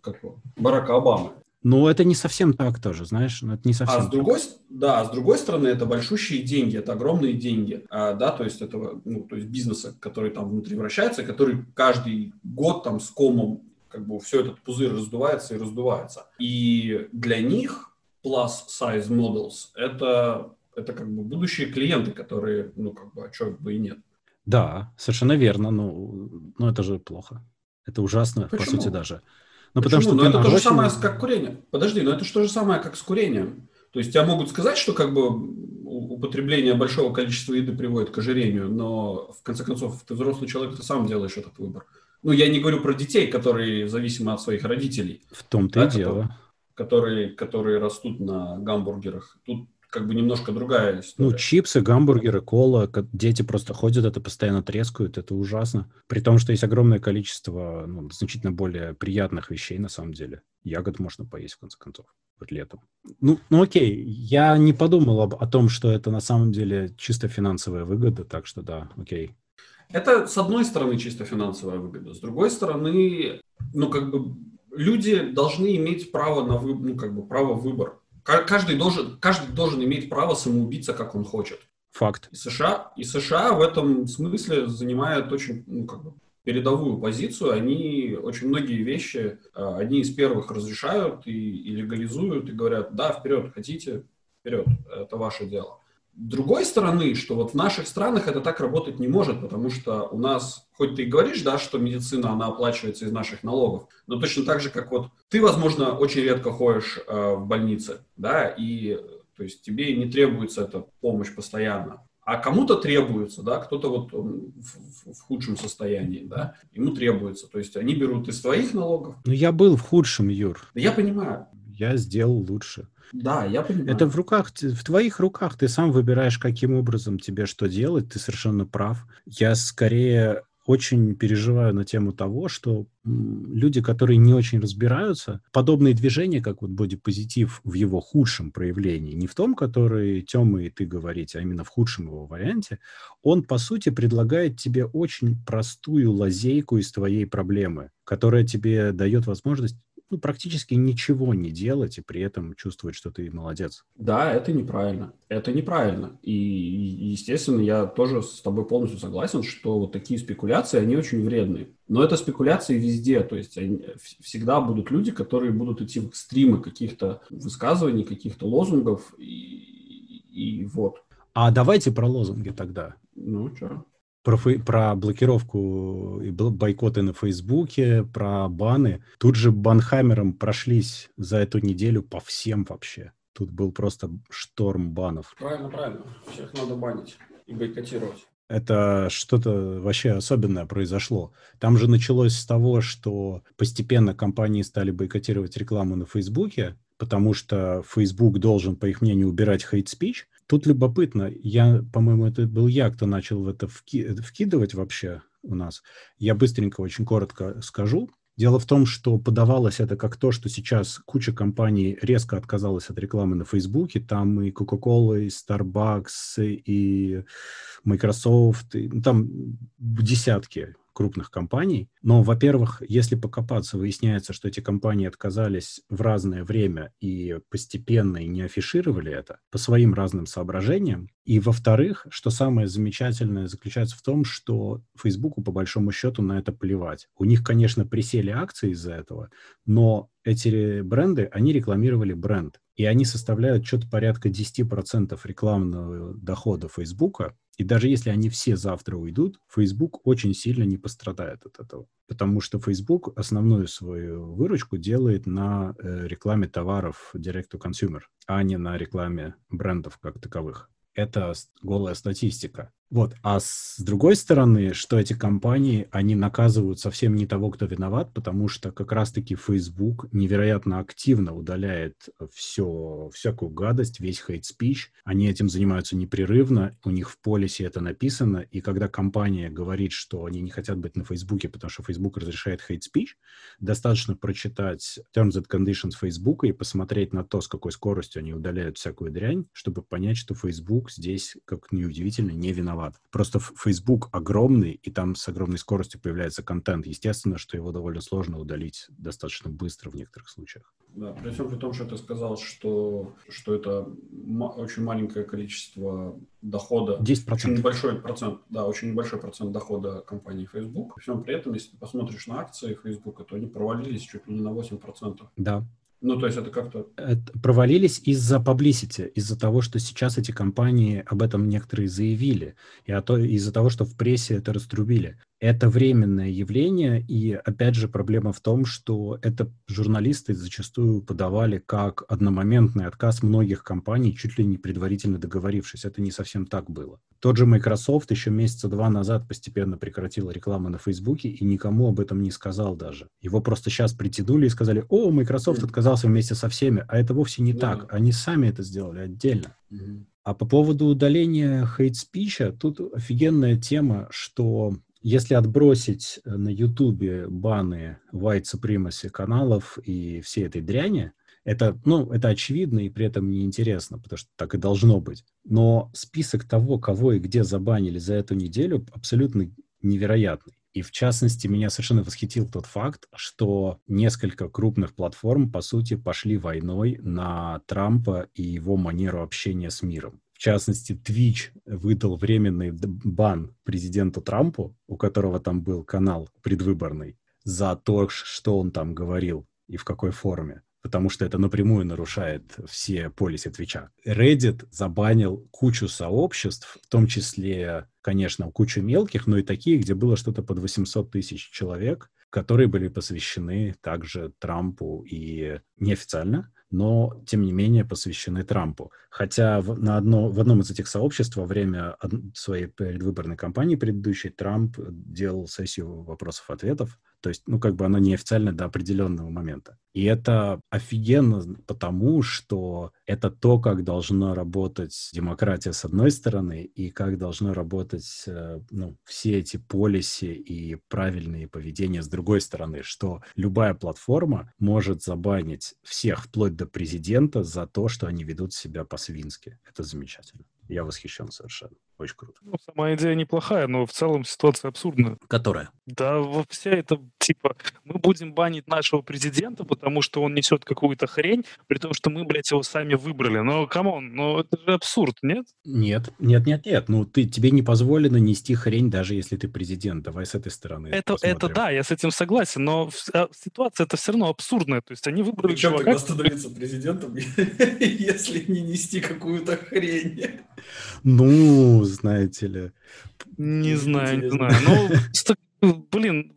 как его, Барака Обамы. Ну, это не совсем так тоже, знаешь, ну, это не совсем. А с другой, да, с другой стороны, это большущие деньги, это огромные деньги, а, да, то есть этого, ну, то есть бизнеса, который там внутри вращается, который каждый год там с комом как бы все этот пузырь раздувается и раздувается. И для них plus size models это это как бы будущие клиенты, которые, ну, как бы, а что бы и нет. Да, совершенно верно, но, ну, но это же плохо. Это ужасно, Почему? по сути, даже. Ну, потому что ну, это то же самое, как курение. Подожди, но это же то же самое, как с курением. То есть тебя могут сказать, что как бы употребление большого количества еды приводит к ожирению, но в конце концов ты взрослый человек, ты сам делаешь этот выбор. Ну, я не говорю про детей, которые зависимы от своих родителей. В том-то да, и дело. Которые, которые растут на гамбургерах. Тут как бы немножко другая история. Ну, чипсы, гамбургеры, кола, дети просто ходят, это постоянно трескают, это ужасно. При том, что есть огромное количество ну, значительно более приятных вещей на самом деле. Ягод можно поесть, в конце концов, вот летом. Ну, ну окей, я не подумал об, о том, что это на самом деле чисто финансовая выгода, так что да, окей. Это, с одной стороны, чисто финансовая выгода. С другой стороны, ну, как бы люди должны иметь право на вы, ну, как бы право выбора. Каждый должен, каждый должен иметь право самоубиться, как он хочет. Факт. И США, и США в этом смысле занимают очень ну, как бы, передовую позицию. Они очень многие вещи, а, одни из первых разрешают и, и легализуют, и говорят, да, вперед, хотите, вперед, это ваше дело другой стороны, что вот в наших странах это так работать не может, потому что у нас, хоть ты и говоришь, да, что медицина, она оплачивается из наших налогов, но точно так же, как вот ты, возможно, очень редко ходишь э, в больнице, да, и то есть тебе не требуется эта помощь постоянно. А кому-то требуется, да, кто-то вот в, в, худшем состоянии, да, ему требуется. То есть они берут из твоих налогов. Ну, я был в худшем, Юр. Да я понимаю. Я сделал лучше. Да, я понимаю. Это в руках, в твоих руках. Ты сам выбираешь, каким образом тебе что делать. Ты совершенно прав. Я скорее очень переживаю на тему того, что люди, которые не очень разбираются, подобные движения, как вот бодипозитив в его худшем проявлении, не в том, который Тёма и ты говорите, а именно в худшем его варианте, он, по сути, предлагает тебе очень простую лазейку из твоей проблемы, которая тебе дает возможность ну, практически ничего не делать и при этом чувствовать, что ты молодец. Да, это неправильно. Это неправильно. И, естественно, я тоже с тобой полностью согласен, что вот такие спекуляции, они очень вредные. Но это спекуляции везде. То есть они, всегда будут люди, которые будут идти в экстримы каких-то высказываний, каких-то лозунгов. И, и вот. А давайте про лозунги тогда. Ну, что? Про, про блокировку и бойкоты на Фейсбуке, про баны. Тут же банхаммером прошлись за эту неделю по всем вообще. Тут был просто шторм банов. Правильно, правильно. Всех надо банить и бойкотировать. Это что-то вообще особенное произошло. Там же началось с того, что постепенно компании стали бойкотировать рекламу на Фейсбуке, потому что Facebook должен, по их мнению, убирать хейт-спич, Тут любопытно, я, по-моему, это был я, кто начал в это вки- вкидывать вообще у нас. Я быстренько, очень коротко скажу. Дело в том, что подавалось это как то, что сейчас куча компаний резко отказалась от рекламы на Фейсбуке. Там и Coca-Cola, и Starbucks, и Microsoft, и, ну, там десятки крупных компаний. Но, во-первых, если покопаться, выясняется, что эти компании отказались в разное время и постепенно и не афишировали это по своим разным соображениям. И, во-вторых, что самое замечательное заключается в том, что Фейсбуку по большому счету на это плевать. У них, конечно, присели акции из-за этого, но эти бренды, они рекламировали бренд. И они составляют что-то порядка 10% рекламного дохода Фейсбука. И даже если они все завтра уйдут, Facebook очень сильно не пострадает от этого. Потому что Facebook основную свою выручку делает на э, рекламе товаров direct to consumer, а не на рекламе брендов как таковых. Это голая статистика. Вот. А с другой стороны, что эти компании, они наказывают совсем не того, кто виноват, потому что как раз-таки Facebook невероятно активно удаляет все, всякую гадость, весь speech. Они этим занимаются непрерывно, у них в полисе это написано, и когда компания говорит, что они не хотят быть на Facebook, потому что Facebook разрешает speech, достаточно прочитать Terms and Conditions Facebook и посмотреть на то, с какой скоростью они удаляют всякую дрянь, чтобы понять, что Facebook здесь, как неудивительно, не виноват виноват. Просто Facebook огромный, и там с огромной скоростью появляется контент. Естественно, что его довольно сложно удалить достаточно быстро в некоторых случаях. Да, при всем при том, что ты сказал, что, что это очень маленькое количество дохода. 10%. Очень небольшой процент, да, очень небольшой процент дохода компании Facebook. При всем при этом, если ты посмотришь на акции Facebook, то они провалились чуть ли не на 8%. Да, ну, то есть это как-то... Провалились из-за publicity, из-за того, что сейчас эти компании об этом некоторые заявили, и а то, из-за того, что в прессе это раструбили это временное явление, и опять же проблема в том, что это журналисты зачастую подавали как одномоментный отказ многих компаний, чуть ли не предварительно договорившись. Это не совсем так было. Тот же Microsoft еще месяца два назад постепенно прекратил рекламу на Фейсбуке и никому об этом не сказал даже. Его просто сейчас притянули и сказали, о, Microsoft отказался вместе со всеми, а это вовсе не так. Они сами это сделали отдельно. А по поводу удаления хейт-спича, тут офигенная тема, что если отбросить э, на Ютубе баны white supremacy каналов и всей этой дряни, это, ну, это очевидно и при этом неинтересно, потому что так и должно быть. Но список того, кого и где забанили за эту неделю, абсолютно невероятный. И в частности, меня совершенно восхитил тот факт, что несколько крупных платформ, по сути, пошли войной на Трампа и его манеру общения с миром. В частности, Twitch выдал временный бан президенту Трампу, у которого там был канал предвыборный, за то, что он там говорил и в какой форме потому что это напрямую нарушает все полиси Твича. Reddit забанил кучу сообществ, в том числе, конечно, кучу мелких, но и такие, где было что-то под 800 тысяч человек, которые были посвящены также Трампу и неофициально, но, тем не менее, посвящены Трампу. Хотя в, на одно, в одном из этих сообществ во время своей предвыборной кампании предыдущей Трамп делал сессию вопросов-ответов, То есть, ну, как бы она неофициально до определенного момента. И это офигенно потому, что это то, как должна работать демократия с одной стороны, и как должно работать э, ну, все эти полиси и правильные поведения с другой стороны, что любая платформа может забанить всех, вплоть до президента, за то, что они ведут себя по-свински. Это замечательно. Я восхищен совершенно. Очень круто. Ну, сама идея неплохая, но в целом ситуация абсурдная. Которая? Да, вся эта, типа, мы будем банить нашего президента, потому что он несет какую-то хрень, при том, что мы, блядь, его сами выбрали. Но, come on, ну это же абсурд, нет? Нет, нет, нет, нет. Ну, ты, тебе не позволено нести хрень, даже если ты президент. Давай с этой стороны Это, это да, я с этим согласен, но а, ситуация это все равно абсурдная. То есть они выбрали Причем чувака... тогда становиться президентом, если не нести какую-то хрень? Ну, знаете ли. Не знаю, не знаю. Ну, блин,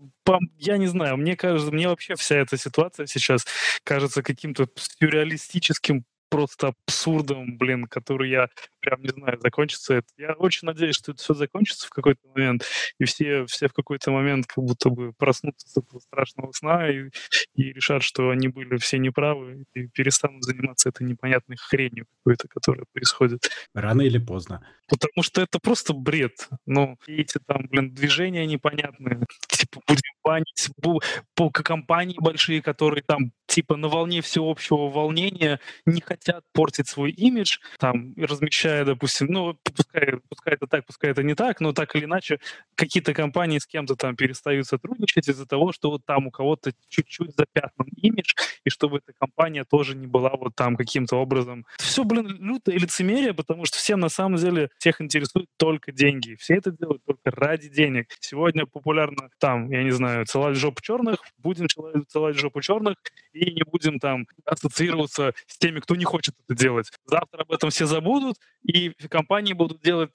я не знаю, мне кажется, мне вообще вся эта ситуация сейчас кажется каким-то сюрреалистическим просто абсурдом, блин, который я прям не знаю, закончится это. Я очень надеюсь, что это все закончится в какой-то момент, и все, все в какой-то момент как будто бы проснутся с этого страшного сна и, и решат, что они были все неправы, и перестанут заниматься этой непонятной хренью какой-то, которая происходит. Рано или поздно. Потому что это просто бред. Ну, эти там, блин, движения непонятные. Типа, будем банить по компании большие, которые там типа на волне всеобщего волнения не хотят портить свой имидж, там, размещая, допустим, ну, пускай, пускай это так, пускай это не так, но так или иначе какие-то компании с кем-то там перестают сотрудничать из-за того, что вот там у кого-то чуть-чуть запятнан имидж, и чтобы эта компания тоже не была вот там каким-то образом. Все, блин, лютое лицемерие, потому что всем на самом деле всех интересует только деньги. Все это делают только ради денег. Сегодня популярно там, я не знаю, целовать жопу черных, будем целовать жопу черных, и не будем там ассоциироваться с теми, кто не хочет это делать. Завтра об этом все забудут, и компании будут делать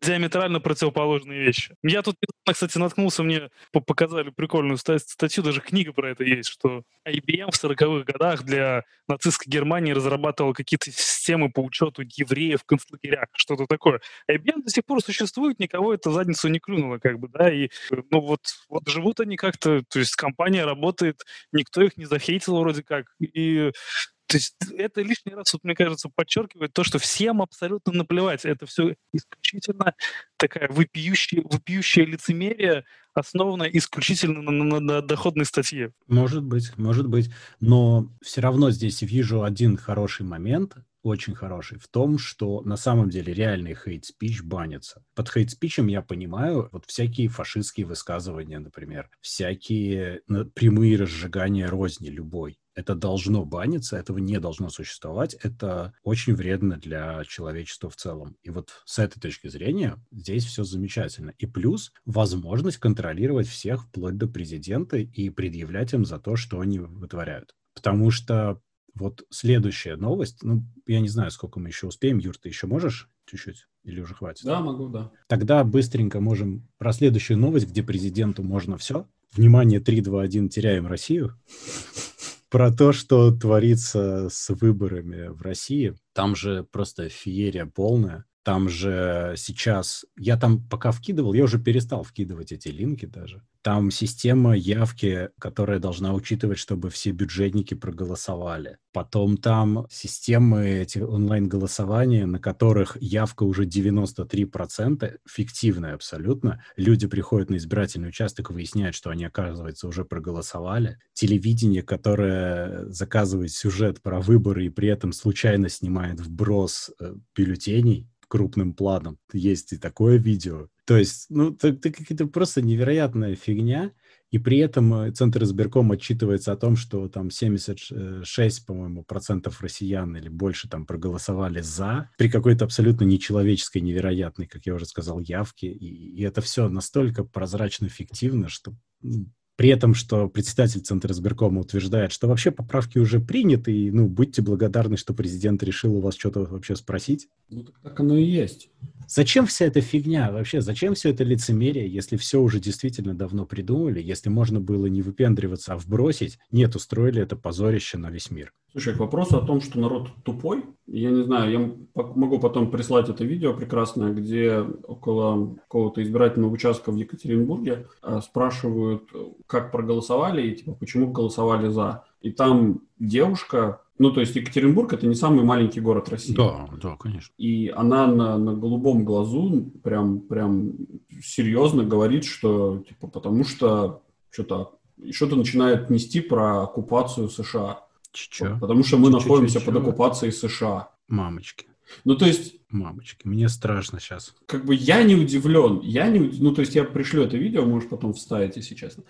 диаметрально противоположные вещи. Я тут, кстати, наткнулся, мне показали прикольную статью, даже книга про это есть, что IBM в 40-х годах для нацистской Германии разрабатывал какие-то системы по учету евреев в концлагерях, что-то такое. IBM до сих пор существует, никого это задницу не клюнуло, как бы, да, и ну вот, вот живут они как-то, то есть компания работает, никто их не захейтил вроде как, и то есть это лишний раз, вот, мне кажется, подчеркивает то, что всем абсолютно наплевать. Это все исключительно такая вопиющая, вопиющая лицемерие, основанная исключительно на, на, на доходной статье. Может быть, может быть. Но все равно здесь вижу один хороший момент, очень хороший, в том, что на самом деле реальный хейт-спич банится. Под хейт-спичем я понимаю вот всякие фашистские высказывания, например, всякие ну, прямые разжигания розни любой это должно баниться, этого не должно существовать. Это очень вредно для человечества в целом. И вот с этой точки зрения здесь все замечательно. И плюс возможность контролировать всех вплоть до президента и предъявлять им за то, что они вытворяют. Потому что вот следующая новость, ну, я не знаю, сколько мы еще успеем. Юр, ты еще можешь чуть-чуть? Или уже хватит? Да, могу, да. Тогда быстренько можем про следующую новость, где президенту можно все. Внимание, 3, 2, 1, теряем Россию про то, что творится с выборами в России. Там же просто феерия полная. Там же сейчас, я там пока вкидывал, я уже перестал вкидывать эти линки даже. Там система явки, которая должна учитывать, чтобы все бюджетники проголосовали. Потом там системы эти онлайн-голосования, на которых явка уже 93%, фиктивная абсолютно. Люди приходят на избирательный участок, выясняют, что они, оказывается, уже проголосовали. Телевидение, которое заказывает сюжет про выборы и при этом случайно снимает вброс э, бюллетеней, крупным планом. Есть и такое видео. То есть, ну, это, какая-то просто невероятная фигня. И при этом э, Центр избирком отчитывается о том, что там 76, по-моему, процентов россиян или больше там проголосовали за при какой-то абсолютно нечеловеческой, невероятной, как я уже сказал, явке. И, и это все настолько прозрачно фиктивно, что ну, при этом, что председатель Центра избиркома утверждает, что вообще поправки уже приняты, и, ну, будьте благодарны, что президент решил у вас что-то вообще спросить. Ну, так, так оно и есть. Зачем вся эта фигня вообще? Зачем все это лицемерие, если все уже действительно давно придумали, если можно было не выпендриваться, а вбросить? Нет, устроили это позорище на весь мир. Слушай, к вопросу о том, что народ тупой, я не знаю, я могу потом прислать это видео прекрасное, где около какого-то избирательного участка в Екатеринбурге а, спрашивают как проголосовали и типа, почему голосовали за. И там девушка, ну, то есть Екатеринбург это не самый маленький город России. Да, да, конечно. И она на, на голубом глазу прям, прям серьезно говорит, что типа потому что что-то что-то начинает нести про оккупацию США. Че? Потому что мы Че, находимся под оккупацией США. Мамочки, Ну, то есть, мамочки, мне страшно сейчас. как бы я не удивлен. Я не, ну, то есть я пришлю это видео, можешь потом вставить, если честно.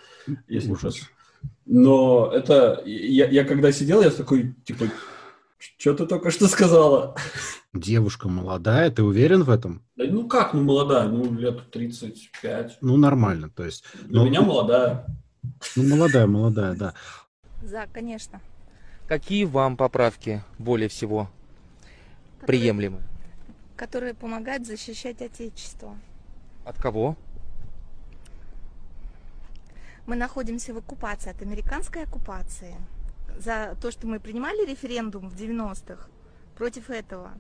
Если Ужас. честно. Но это, я, я когда сидел, я такой, типа, что ты только что сказала? Девушка молодая, ты уверен в этом? Да, ну как, ну молодая, ну лет 35. Ну, нормально, то есть. Для Ну, меня молодая. Ну, молодая, молодая, да. За, конечно. Какие вам поправки более всего Которые- приемлемы? Которые помогают защищать Отечество. От кого? Мы находимся в оккупации, от американской оккупации. За то, что мы принимали референдум в 90-х против этого.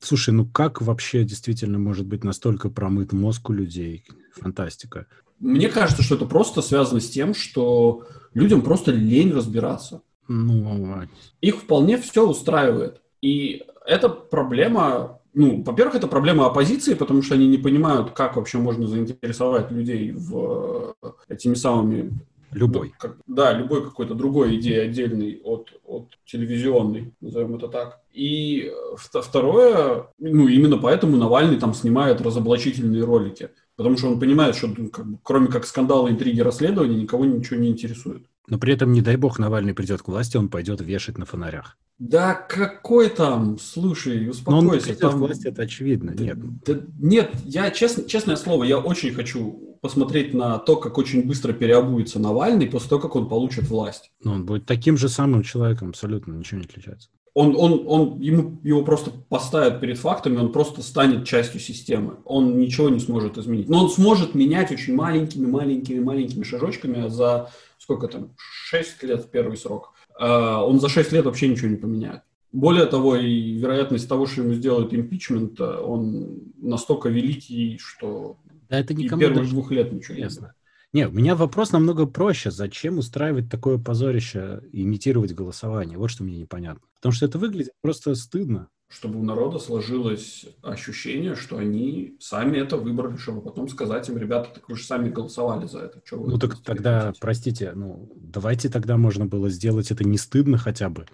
Слушай, ну как вообще действительно может быть настолько промыт мозг у людей? Фантастика. Мне кажется, что это просто связано с тем, что людям просто лень разбираться. Ну, Их вполне все устраивает. И эта проблема, ну, во-первых, это проблема оппозиции, потому что они не понимают, как вообще можно заинтересовать людей в э, этими самыми любой. Как- да, любой какой-то другой идеи отдельной от, от телевизионной, назовем это так. И э, вт- второе, ну, именно поэтому Навальный там снимает разоблачительные ролики. Потому что он понимает, что ну, как бы, кроме как скандала, интриги, расследования, никого ничего не интересует. Но при этом, не дай бог, Навальный придет к власти, он пойдет вешать на фонарях. Да какой там, слушай, Но он успокойся. придет там- к власти, это очевидно. Да- Нет. да нет, я, честно, честное слово, я очень хочу посмотреть на то, как очень быстро переобуется Навальный после того, как он получит власть. Но он будет таким же самым человеком, абсолютно ничего не отличается. Он, он, он, ему, его просто поставят перед фактами, он просто станет частью системы. Он ничего не сможет изменить. Но он сможет менять очень маленькими, маленькими, маленькими шажочками за сколько там, 6 лет в первый срок. А, Он за 6 лет вообще ничего не поменяет. Более того, и вероятность того, что ему сделают импичмент, э, он настолько великий, что Да это и никому первых даже двух лет ничего не не интересно. Не, у меня вопрос намного проще. Зачем устраивать такое позорище, имитировать голосование? Вот что мне непонятно. Потому что это выглядит просто стыдно. чтобы у народа сложилось ощущение, что они сами это выбрали, чтобы потом сказать им, ребята, так вы же сами голосовали за это. Чего Ну так тогда, хотите?» простите, ну давайте тогда можно было сделать это не стыдно хотя бы.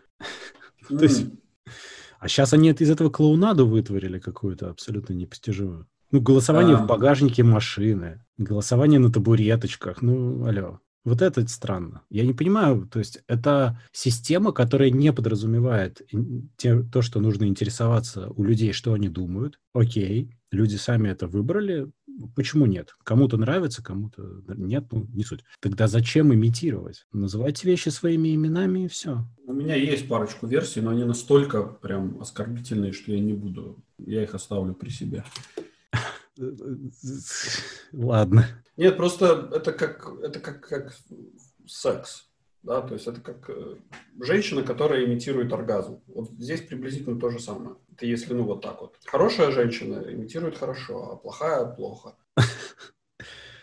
М, то есть- А сейчас они из этого клоунаду вытворили какую-то абсолютно непостижимую. Ну, голосование А. в багажнике машины, голосование на табуреточках, ну, алло. Вот это странно. Я не понимаю, то есть это система, которая не подразумевает те- то, что нужно интересоваться у людей, что они думают. Окей, люди сами это выбрали. Почему нет? Кому-то нравится, кому-то нет, ну, не суть. Тогда зачем имитировать? Называйте вещи своими именами и все. У меня есть парочку версий, но они настолько прям оскорбительные, что я не буду. Я их оставлю при себе. Ладно. Нет, просто это как, это как, как секс. Да, то есть это как э, женщина, которая имитирует оргазм. Вот здесь приблизительно то же самое. Это если, ну, вот так вот. Хорошая женщина имитирует хорошо, а плохая – плохо.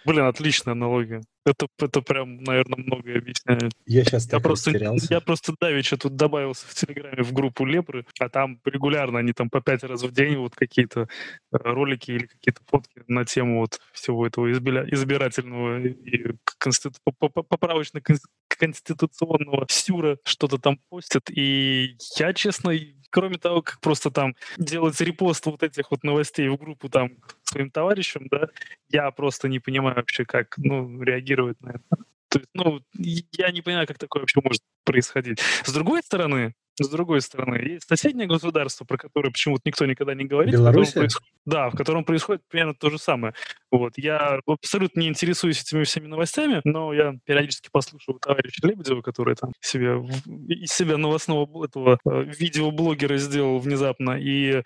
Блин, отличная аналогия. Это, это прям, наверное, многое объясняет. Я сейчас Я просто, растерялся. я просто давеча тут добавился в Телеграме в группу Лепры, а там регулярно они там по пять раз в день вот какие-то э, ролики или какие-то фотки на тему вот всего этого избиля- избирательного и конститу- по- по- поправочно-конституционного сюра что-то там постят. И я, честно, кроме того, как просто там делать репост вот этих вот новостей в группу там своим товарищам, да, я просто не понимаю вообще, как ну, реагировать на это. То есть, ну, я не понимаю, как такое вообще может происходить. С другой стороны, с другой стороны, есть соседнее государство, про которое почему-то никто никогда не говорит. происход- Да, в котором происходит примерно то же самое. Вот. Я абсолютно не интересуюсь этими всеми новостями, но я периодически послушаю товарища Лебедева, который там себе из себя новостного этого э, видеоблогера сделал внезапно, и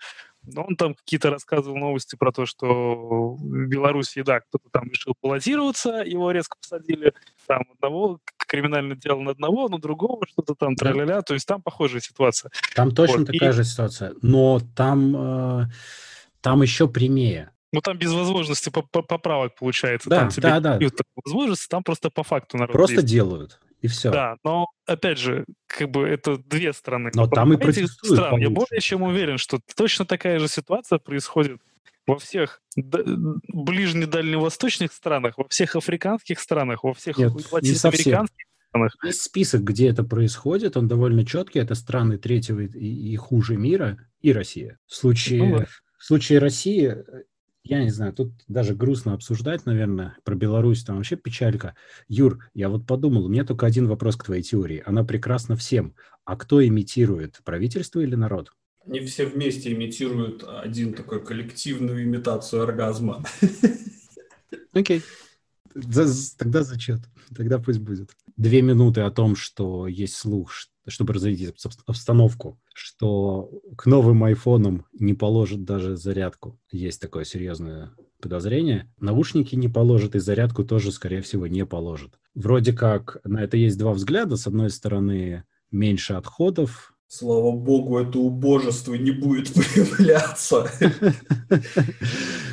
он там какие-то рассказывал новости про то, что в Беларуси, да, кто-то там решил баллотироваться, его резко посадили, там одного криминальное дело на одного, на другого что-то там, тра то есть там похожая ситуация. Там точно Вот, и- такая же ситуация, но там, э, там еще прямее. Ну, там без возможности поправок получается. Да, там да, да. Возможности, там просто по факту народ Просто есть. делают, и все. Да, но, опять же, как бы это две страны. Но там и протестуют стран, Я более чем уверен, что точно такая же ситуация происходит во всех ближне-дальневосточных странах, во всех африканских странах, во всех Нет, латиноамериканских странах. Есть список, где это происходит, он довольно четкий. Это страны третьего и, и хуже мира и Россия. В случае, ну, в случае России, я не знаю, тут даже грустно обсуждать, наверное, про Беларусь, там вообще печалька. Юр, я вот подумал, у меня только один вопрос к твоей теории. Она прекрасна всем. А кто имитирует, правительство или народ? Они все вместе имитируют один такой коллективную имитацию оргазма. Окей. Тогда зачет. Тогда пусть будет. Две минуты о том, что есть слух, чтобы разрядить обстановку, что к новым айфонам не положат даже зарядку. Есть такое серьезное подозрение. Наушники не положат, и зарядку тоже, скорее всего, не положат. Вроде как на это есть два взгляда. С одной стороны, меньше отходов, Слава богу, это убожество не будет появляться.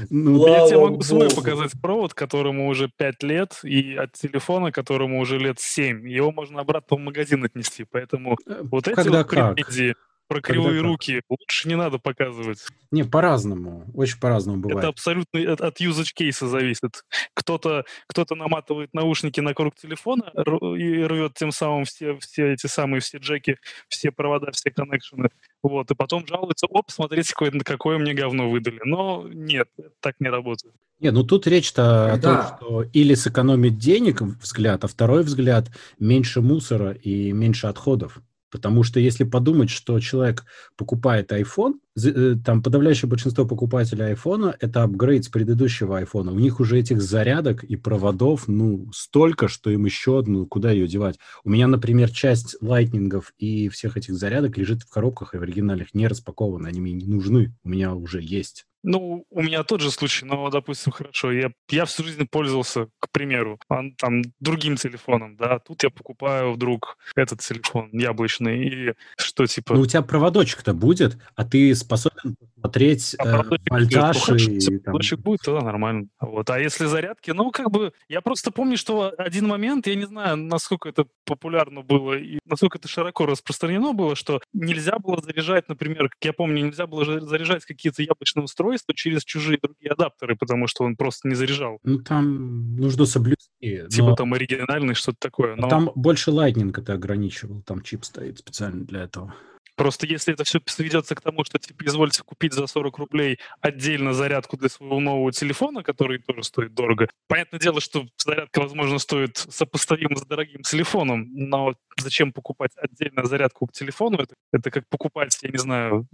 Ну, я тебе могу свой показать провод, которому уже 5 лет, и от телефона, которому уже лет 7. Его можно обратно в магазин отнести, поэтому э, вот эти вот претензии про кривые Когда руки как? лучше не надо показывать. Не, по-разному. Очень по-разному бывает. Это абсолютно от, от usage кейса зависит. Кто-то кто наматывает наушники на круг телефона и рвет тем самым все, все эти самые все джеки, все провода, все коннекшены. Вот, и потом жалуется, оп, смотрите, какое, какое мне говно выдали. Но нет, так не работает. Нет, ну тут речь-то Когда... о том, что или сэкономить денег, взгляд, а второй взгляд – меньше мусора и меньше отходов. Потому что если подумать, что человек покупает iPhone, э, там подавляющее большинство покупателей iPhone это апгрейд с предыдущего iPhone. У них уже этих зарядок и проводов, ну, столько, что им еще одну, куда ее девать. У меня, например, часть лайтнингов и всех этих зарядок лежит в коробках и в оригинальных не распакованы, они мне не нужны, у меня уже есть. Ну, у меня тот же случай, но, допустим, хорошо, я, я всю жизнь пользовался, к примеру, там, другим телефоном, да, тут я покупаю вдруг этот телефон яблочный, и что, типа... Ну, у тебя проводочек-то будет, а ты способен посмотреть а э, вольтаж и... Проводочек будет, тогда нормально. Вот. А если зарядки, ну, как бы, я просто помню, что один момент, я не знаю, насколько это популярно было и насколько это широко распространено было, что нельзя было заряжать, например, как я помню, нельзя было заряжать какие-то яблочные устройства, устройство через чужие другие адаптеры, потому что он просто не заряжал. Ну, там нужно соблюсти. Типа но... там оригинальный, что-то такое. Но... Там больше Lightning это ограничивал, там чип стоит специально для этого. Просто если это все сведется к тому, что типа извольте купить за 40 рублей отдельно зарядку для своего нового телефона, который тоже стоит дорого. Понятное дело, что зарядка, возможно, стоит сопоставимо с дорогим телефоном, но зачем покупать отдельно зарядку к телефону? Это, это как покупать, я не знаю,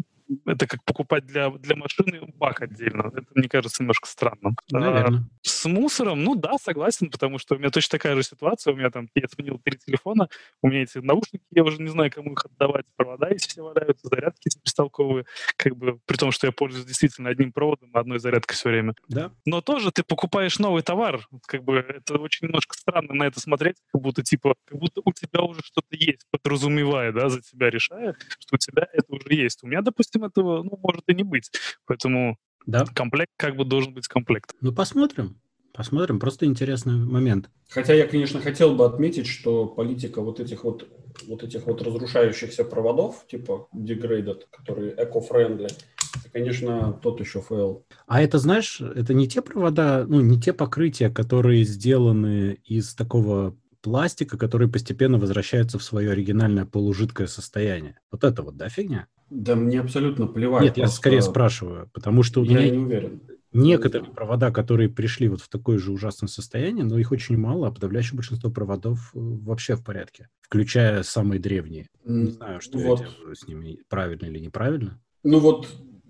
это как покупать для, для машины бак отдельно. Это, мне кажется, немножко странным. Наверное. А, с мусором, ну да, согласен, потому что у меня точно такая же ситуация. У меня там, я сменил три телефона, у меня эти наушники, я уже не знаю, кому их отдавать, провода эти все валяются, зарядки бестолковые, как бы, при том, что я пользуюсь действительно одним проводом, одной зарядкой все время. Да. Но тоже ты покупаешь новый товар, как бы, это очень немножко странно на это смотреть, как будто, типа, как будто у тебя уже что-то есть, подразумевая, да, за тебя решая, что у тебя это уже есть. У меня, допустим, допустим, этого ну, может и не быть. Поэтому да. комплект как бы должен быть комплект. Ну, посмотрим. Посмотрим, просто интересный момент. Хотя я, конечно, хотел бы отметить, что политика вот этих вот, вот этих вот разрушающихся проводов, типа degraded, которые eco-friendly, это, конечно, тот еще fail. А это, знаешь, это не те провода, ну, не те покрытия, которые сделаны из такого пластика, который постепенно возвращается в свое оригинальное полужидкое состояние. Вот это вот, да, фигня? Да мне абсолютно плевать. Нет, я скорее спрашиваю, потому что у я меня не уверен. Некоторые провода, которые пришли вот в такое же ужасное состояние, но их очень мало, а подавляющее большинство проводов э, вообще в порядке, включая самые древние. Не знаю, что вот. я делаю с ними, правильно или неправильно. Ну вот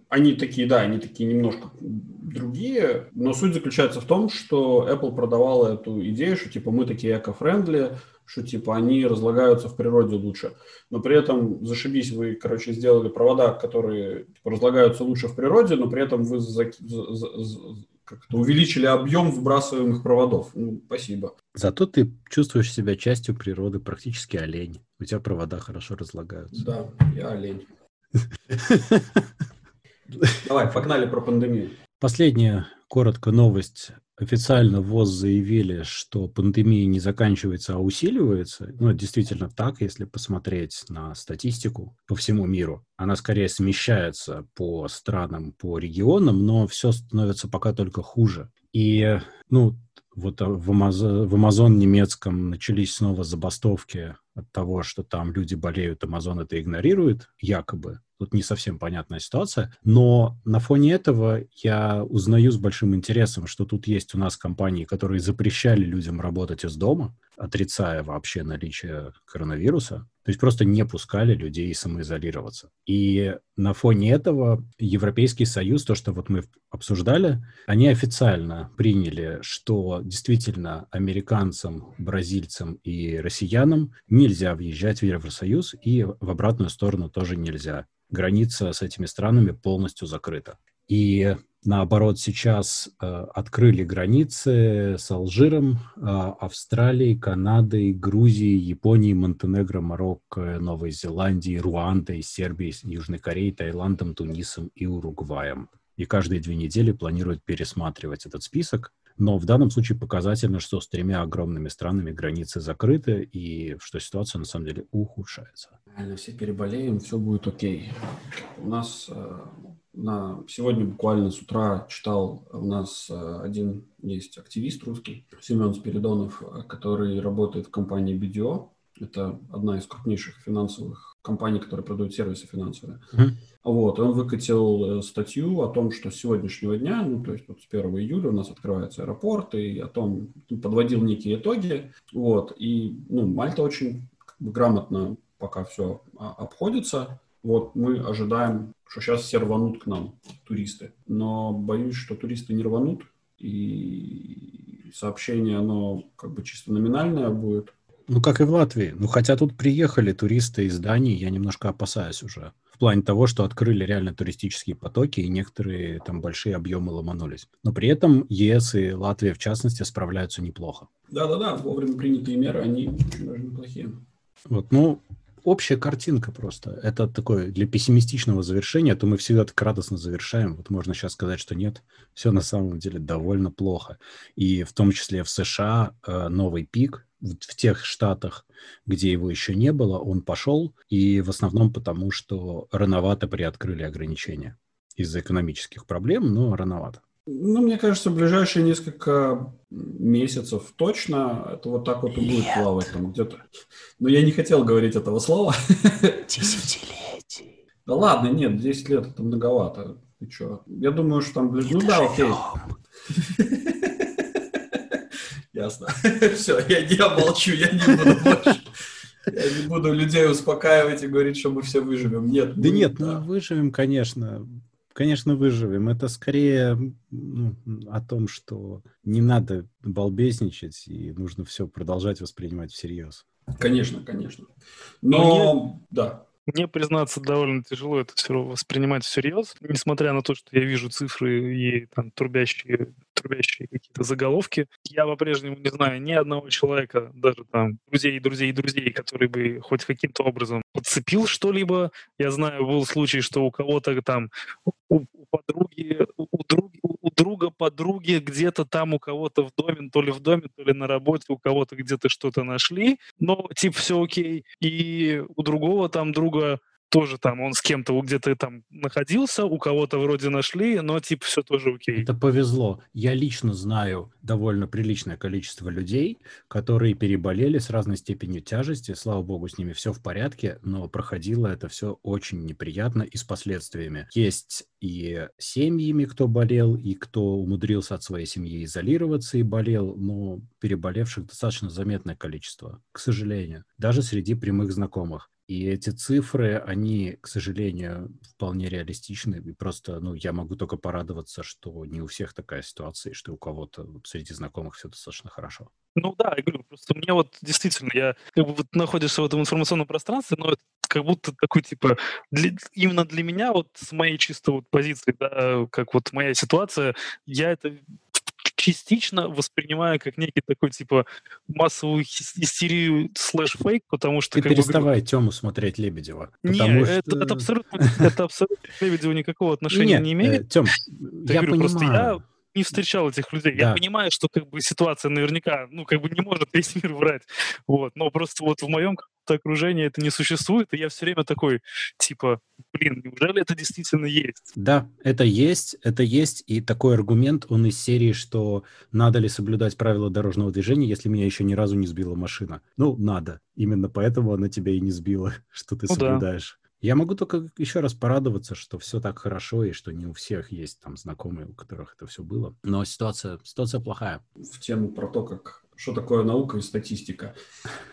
они такие, да, они такие немножко другие, но суть заключается в том, что Apple продавала эту идею, что типа мы такие эко-френдли, что типа они разлагаются в природе лучше. Но при этом, зашибись, вы, короче, сделали провода, которые типа, разлагаются лучше в природе, но при этом вы за, за, за, как-то увеличили объем выбрасываемых проводов. Ну, спасибо. Zато ты чувствуешь себя частью природы, практически олень. У тебя провода хорошо разлагаются. Да, я олень. Давай, погнали про пандемию. Последняя, коротко, новость. Официально ВОЗ заявили, что пандемия не заканчивается, а усиливается. Ну, действительно так, если посмотреть на статистику по всему миру. Она скорее смещается по странам, по регионам, но все становится пока только хуже. И, ну, вот в Amazon, в Amazon немецком начались снова забастовки от того, что там люди болеют, Amazon это игнорирует, якобы. Тут не совсем понятная ситуация. Но на фоне этого я узнаю с большим интересом, что тут есть у нас компании, которые запрещали людям работать из дома, отрицая вообще наличие коронавируса. То есть просто не пускали людей самоизолироваться. И на фоне этого Европейский Союз, то, что вот мы обсуждали, они официально приняли, что действительно американцам, бразильцам и россиянам нельзя въезжать в Евросоюз, и в обратную сторону тоже нельзя граница с этими странами полностью закрыта. И наоборот, сейчас э, открыли границы с Алжиром, э, Австралией, Канадой, Грузией, Японией, Монтенегро, Марокко, Новой Зеландией, Руандой, Сербией, Южной Кореей, Таиландом, Тунисом и Уругваем. И каждые две недели планируют пересматривать этот список. Но в данном случае показательно, что с тремя огромными странами границы закрыты, и что ситуация на самом деле ухудшается. Реально все переболеем, все будет окей. У нас э, на сегодня буквально с утра читал, у нас э, один есть активист русский, Семен Спиридонов, э, который работает в компании BDO. Это одна из крупнейших финансовых компаний, которая продает сервисы финансовые. Uh-huh. Вот, он выкатил статью о том, что с сегодняшнего дня, ну, то есть вот с 1 июля у нас открывается аэропорт, и о том, подводил некие итоги, вот, и, ну, Мальта очень как бы, грамотно пока все обходится. Вот мы ожидаем, что сейчас все рванут к нам, туристы. Но боюсь, что туристы не рванут, и сообщение, оно как бы чисто номинальное будет. Ну, как и в Латвии. Ну, хотя тут приехали туристы из Дании, я немножко опасаюсь уже. В плане того, что открыли реально туристические потоки, и некоторые там большие объемы ломанулись. Но при этом ЕС и Латвия, в частности, справляются неплохо. Да-да-да, вовремя принятые меры, они очень даже неплохие. Вот, ну, общая картинка просто. Это такое для пессимистичного завершения, то мы всегда так радостно завершаем. Вот можно сейчас сказать, что нет, все на самом деле довольно плохо. И в том числе в США э, новый пик, в тех штатах, где его еще не было, он пошел, и в основном потому, что рановато приоткрыли ограничения из-за экономических проблем, но рановато. Ну, мне кажется, в ближайшие несколько месяцев точно это вот так вот и будет плавать там где-то. Но я не хотел говорить этого слова. Десятилетий. Да ладно, нет, 10 лет это многовато. Ты что? Я думаю, что там... Ну да, окей. Ясно. Все, я, я молчу, я не буду больше. Я не буду людей успокаивать и говорить, что мы все выживем. Нет. Да мы, нет, да. ну выживем, конечно конечно, выживем. Это скорее ну, о том, что не надо балбесничать, и нужно все продолжать воспринимать всерьез. Конечно, конечно. Но, Но да. Мне, признаться, довольно тяжело это все воспринимать всерьез, несмотря на то, что я вижу цифры и там трубящие, трубящие какие-то заголовки. Я по-прежнему не знаю ни одного человека, даже там друзей, друзей, друзей, который бы хоть каким-то образом подцепил что-либо. Я знаю, был случай, что у кого-то там, у, у подруги, у, други, у друга подруги где-то там у кого-то в доме, то ли в доме, то ли на работе, у кого-то где-то что-то нашли, но типа все окей. И у другого там друга тоже там он с кем-то где-то там находился, у кого-то вроде нашли, но типа все тоже окей. Это повезло. Я лично знаю довольно приличное количество людей, которые переболели с разной степенью тяжести. Слава богу, с ними все в порядке, но проходило это все очень неприятно и с последствиями. Есть и семьями, кто болел, и кто умудрился от своей семьи изолироваться и болел, но переболевших достаточно заметное количество, к сожалению, даже среди прямых знакомых. И эти цифры, они, к сожалению, вполне реалистичны. И просто, ну, я могу только порадоваться, что не у всех такая ситуация, и что у кого-то среди знакомых все достаточно хорошо. Ну да, я говорю, просто мне вот действительно, я как бы вот находишься в этом информационном пространстве, но это как будто такой, типа, для, именно для меня, вот с моей чисто вот позиции, да, как вот моя ситуация, я это частично воспринимаю как некий такой, типа, массовую истерию слэш-фейк, потому что... Ты переставай бы, Тему смотреть Лебедева. Нет, что... это, это абсолютно, это абсолютно к Лебедеву никакого отношения Нет, не имеет. Э, Тем, я говорю, понимаю. Просто я не встречал этих людей. Да. Я понимаю, что как бы ситуация наверняка, ну, как бы не может весь мир врать. Вот. Но просто вот в моем окружении это не существует, и я все время такой, типа, блин, неужели это действительно есть? Да, это есть, это есть, и такой аргумент, он из серии, что надо ли соблюдать правила дорожного движения, если меня еще ни разу не сбила машина. Ну, надо. Именно поэтому она тебя и не сбила, что ты ну, соблюдаешь. Да. Я могу только еще раз порадоваться, что все так хорошо, и что не у всех есть там знакомые, у которых это все было. Но ситуация, ситуация плохая. В тему про то, как что такое наука и статистика.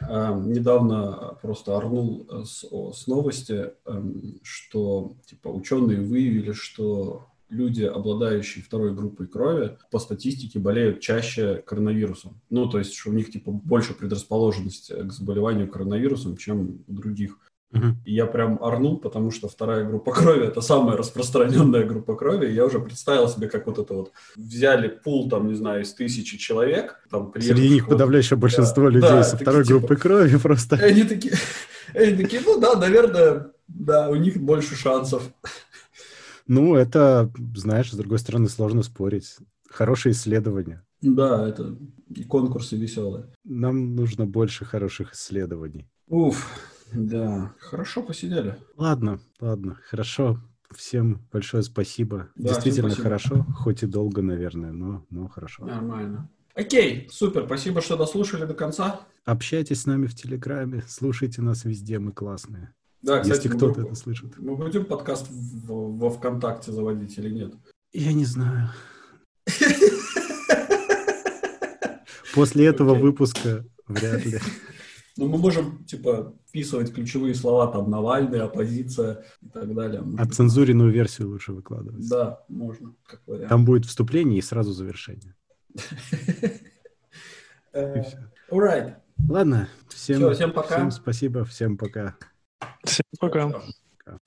Э, недавно просто орнул с, с новости, э, что типа ученые выявили, что люди, обладающие второй группой крови, по статистике болеют чаще коронавирусом. Ну, то есть, что у них типа больше предрасположенность к заболеванию коронавирусом, чем у других. И я прям орнул, потому что вторая группа крови – это самая распространенная группа крови. я уже представил себе, как вот это вот взяли пул, там, не знаю, из тысячи человек. Там, Среди них подавляющее большинство да, людей да, со второй такие, группы типа, крови просто. Они такие, они такие, ну да, наверное, да, у них больше шансов. Ну, это, знаешь, с другой стороны, сложно спорить. Хорошее исследование. Да, это и конкурсы веселые. Нам нужно больше хороших исследований. Уф. Да, хорошо посидели. Ладно, ладно, хорошо. Всем большое спасибо. Да, Действительно спасибо. хорошо, хоть и долго, наверное, но, но хорошо. Нормально. Окей, супер, спасибо, что дослушали до конца. Общайтесь с нами в Телеграме, слушайте нас везде, мы классные. Да, кстати, если кто-то это слышит. Мы будем подкаст в, во ВКонтакте заводить или нет? Я не знаю. После этого выпуска вряд ли. Ну, мы можем, типа, вписывать ключевые слова, там, Навальный, оппозиция и так далее. А цензуренную версию лучше выкладывать. Да, можно, как вариант. Там будет вступление и сразу завершение. Alright. Ладно, всем, всем пока. Всем спасибо, всем пока. Всем пока. пока.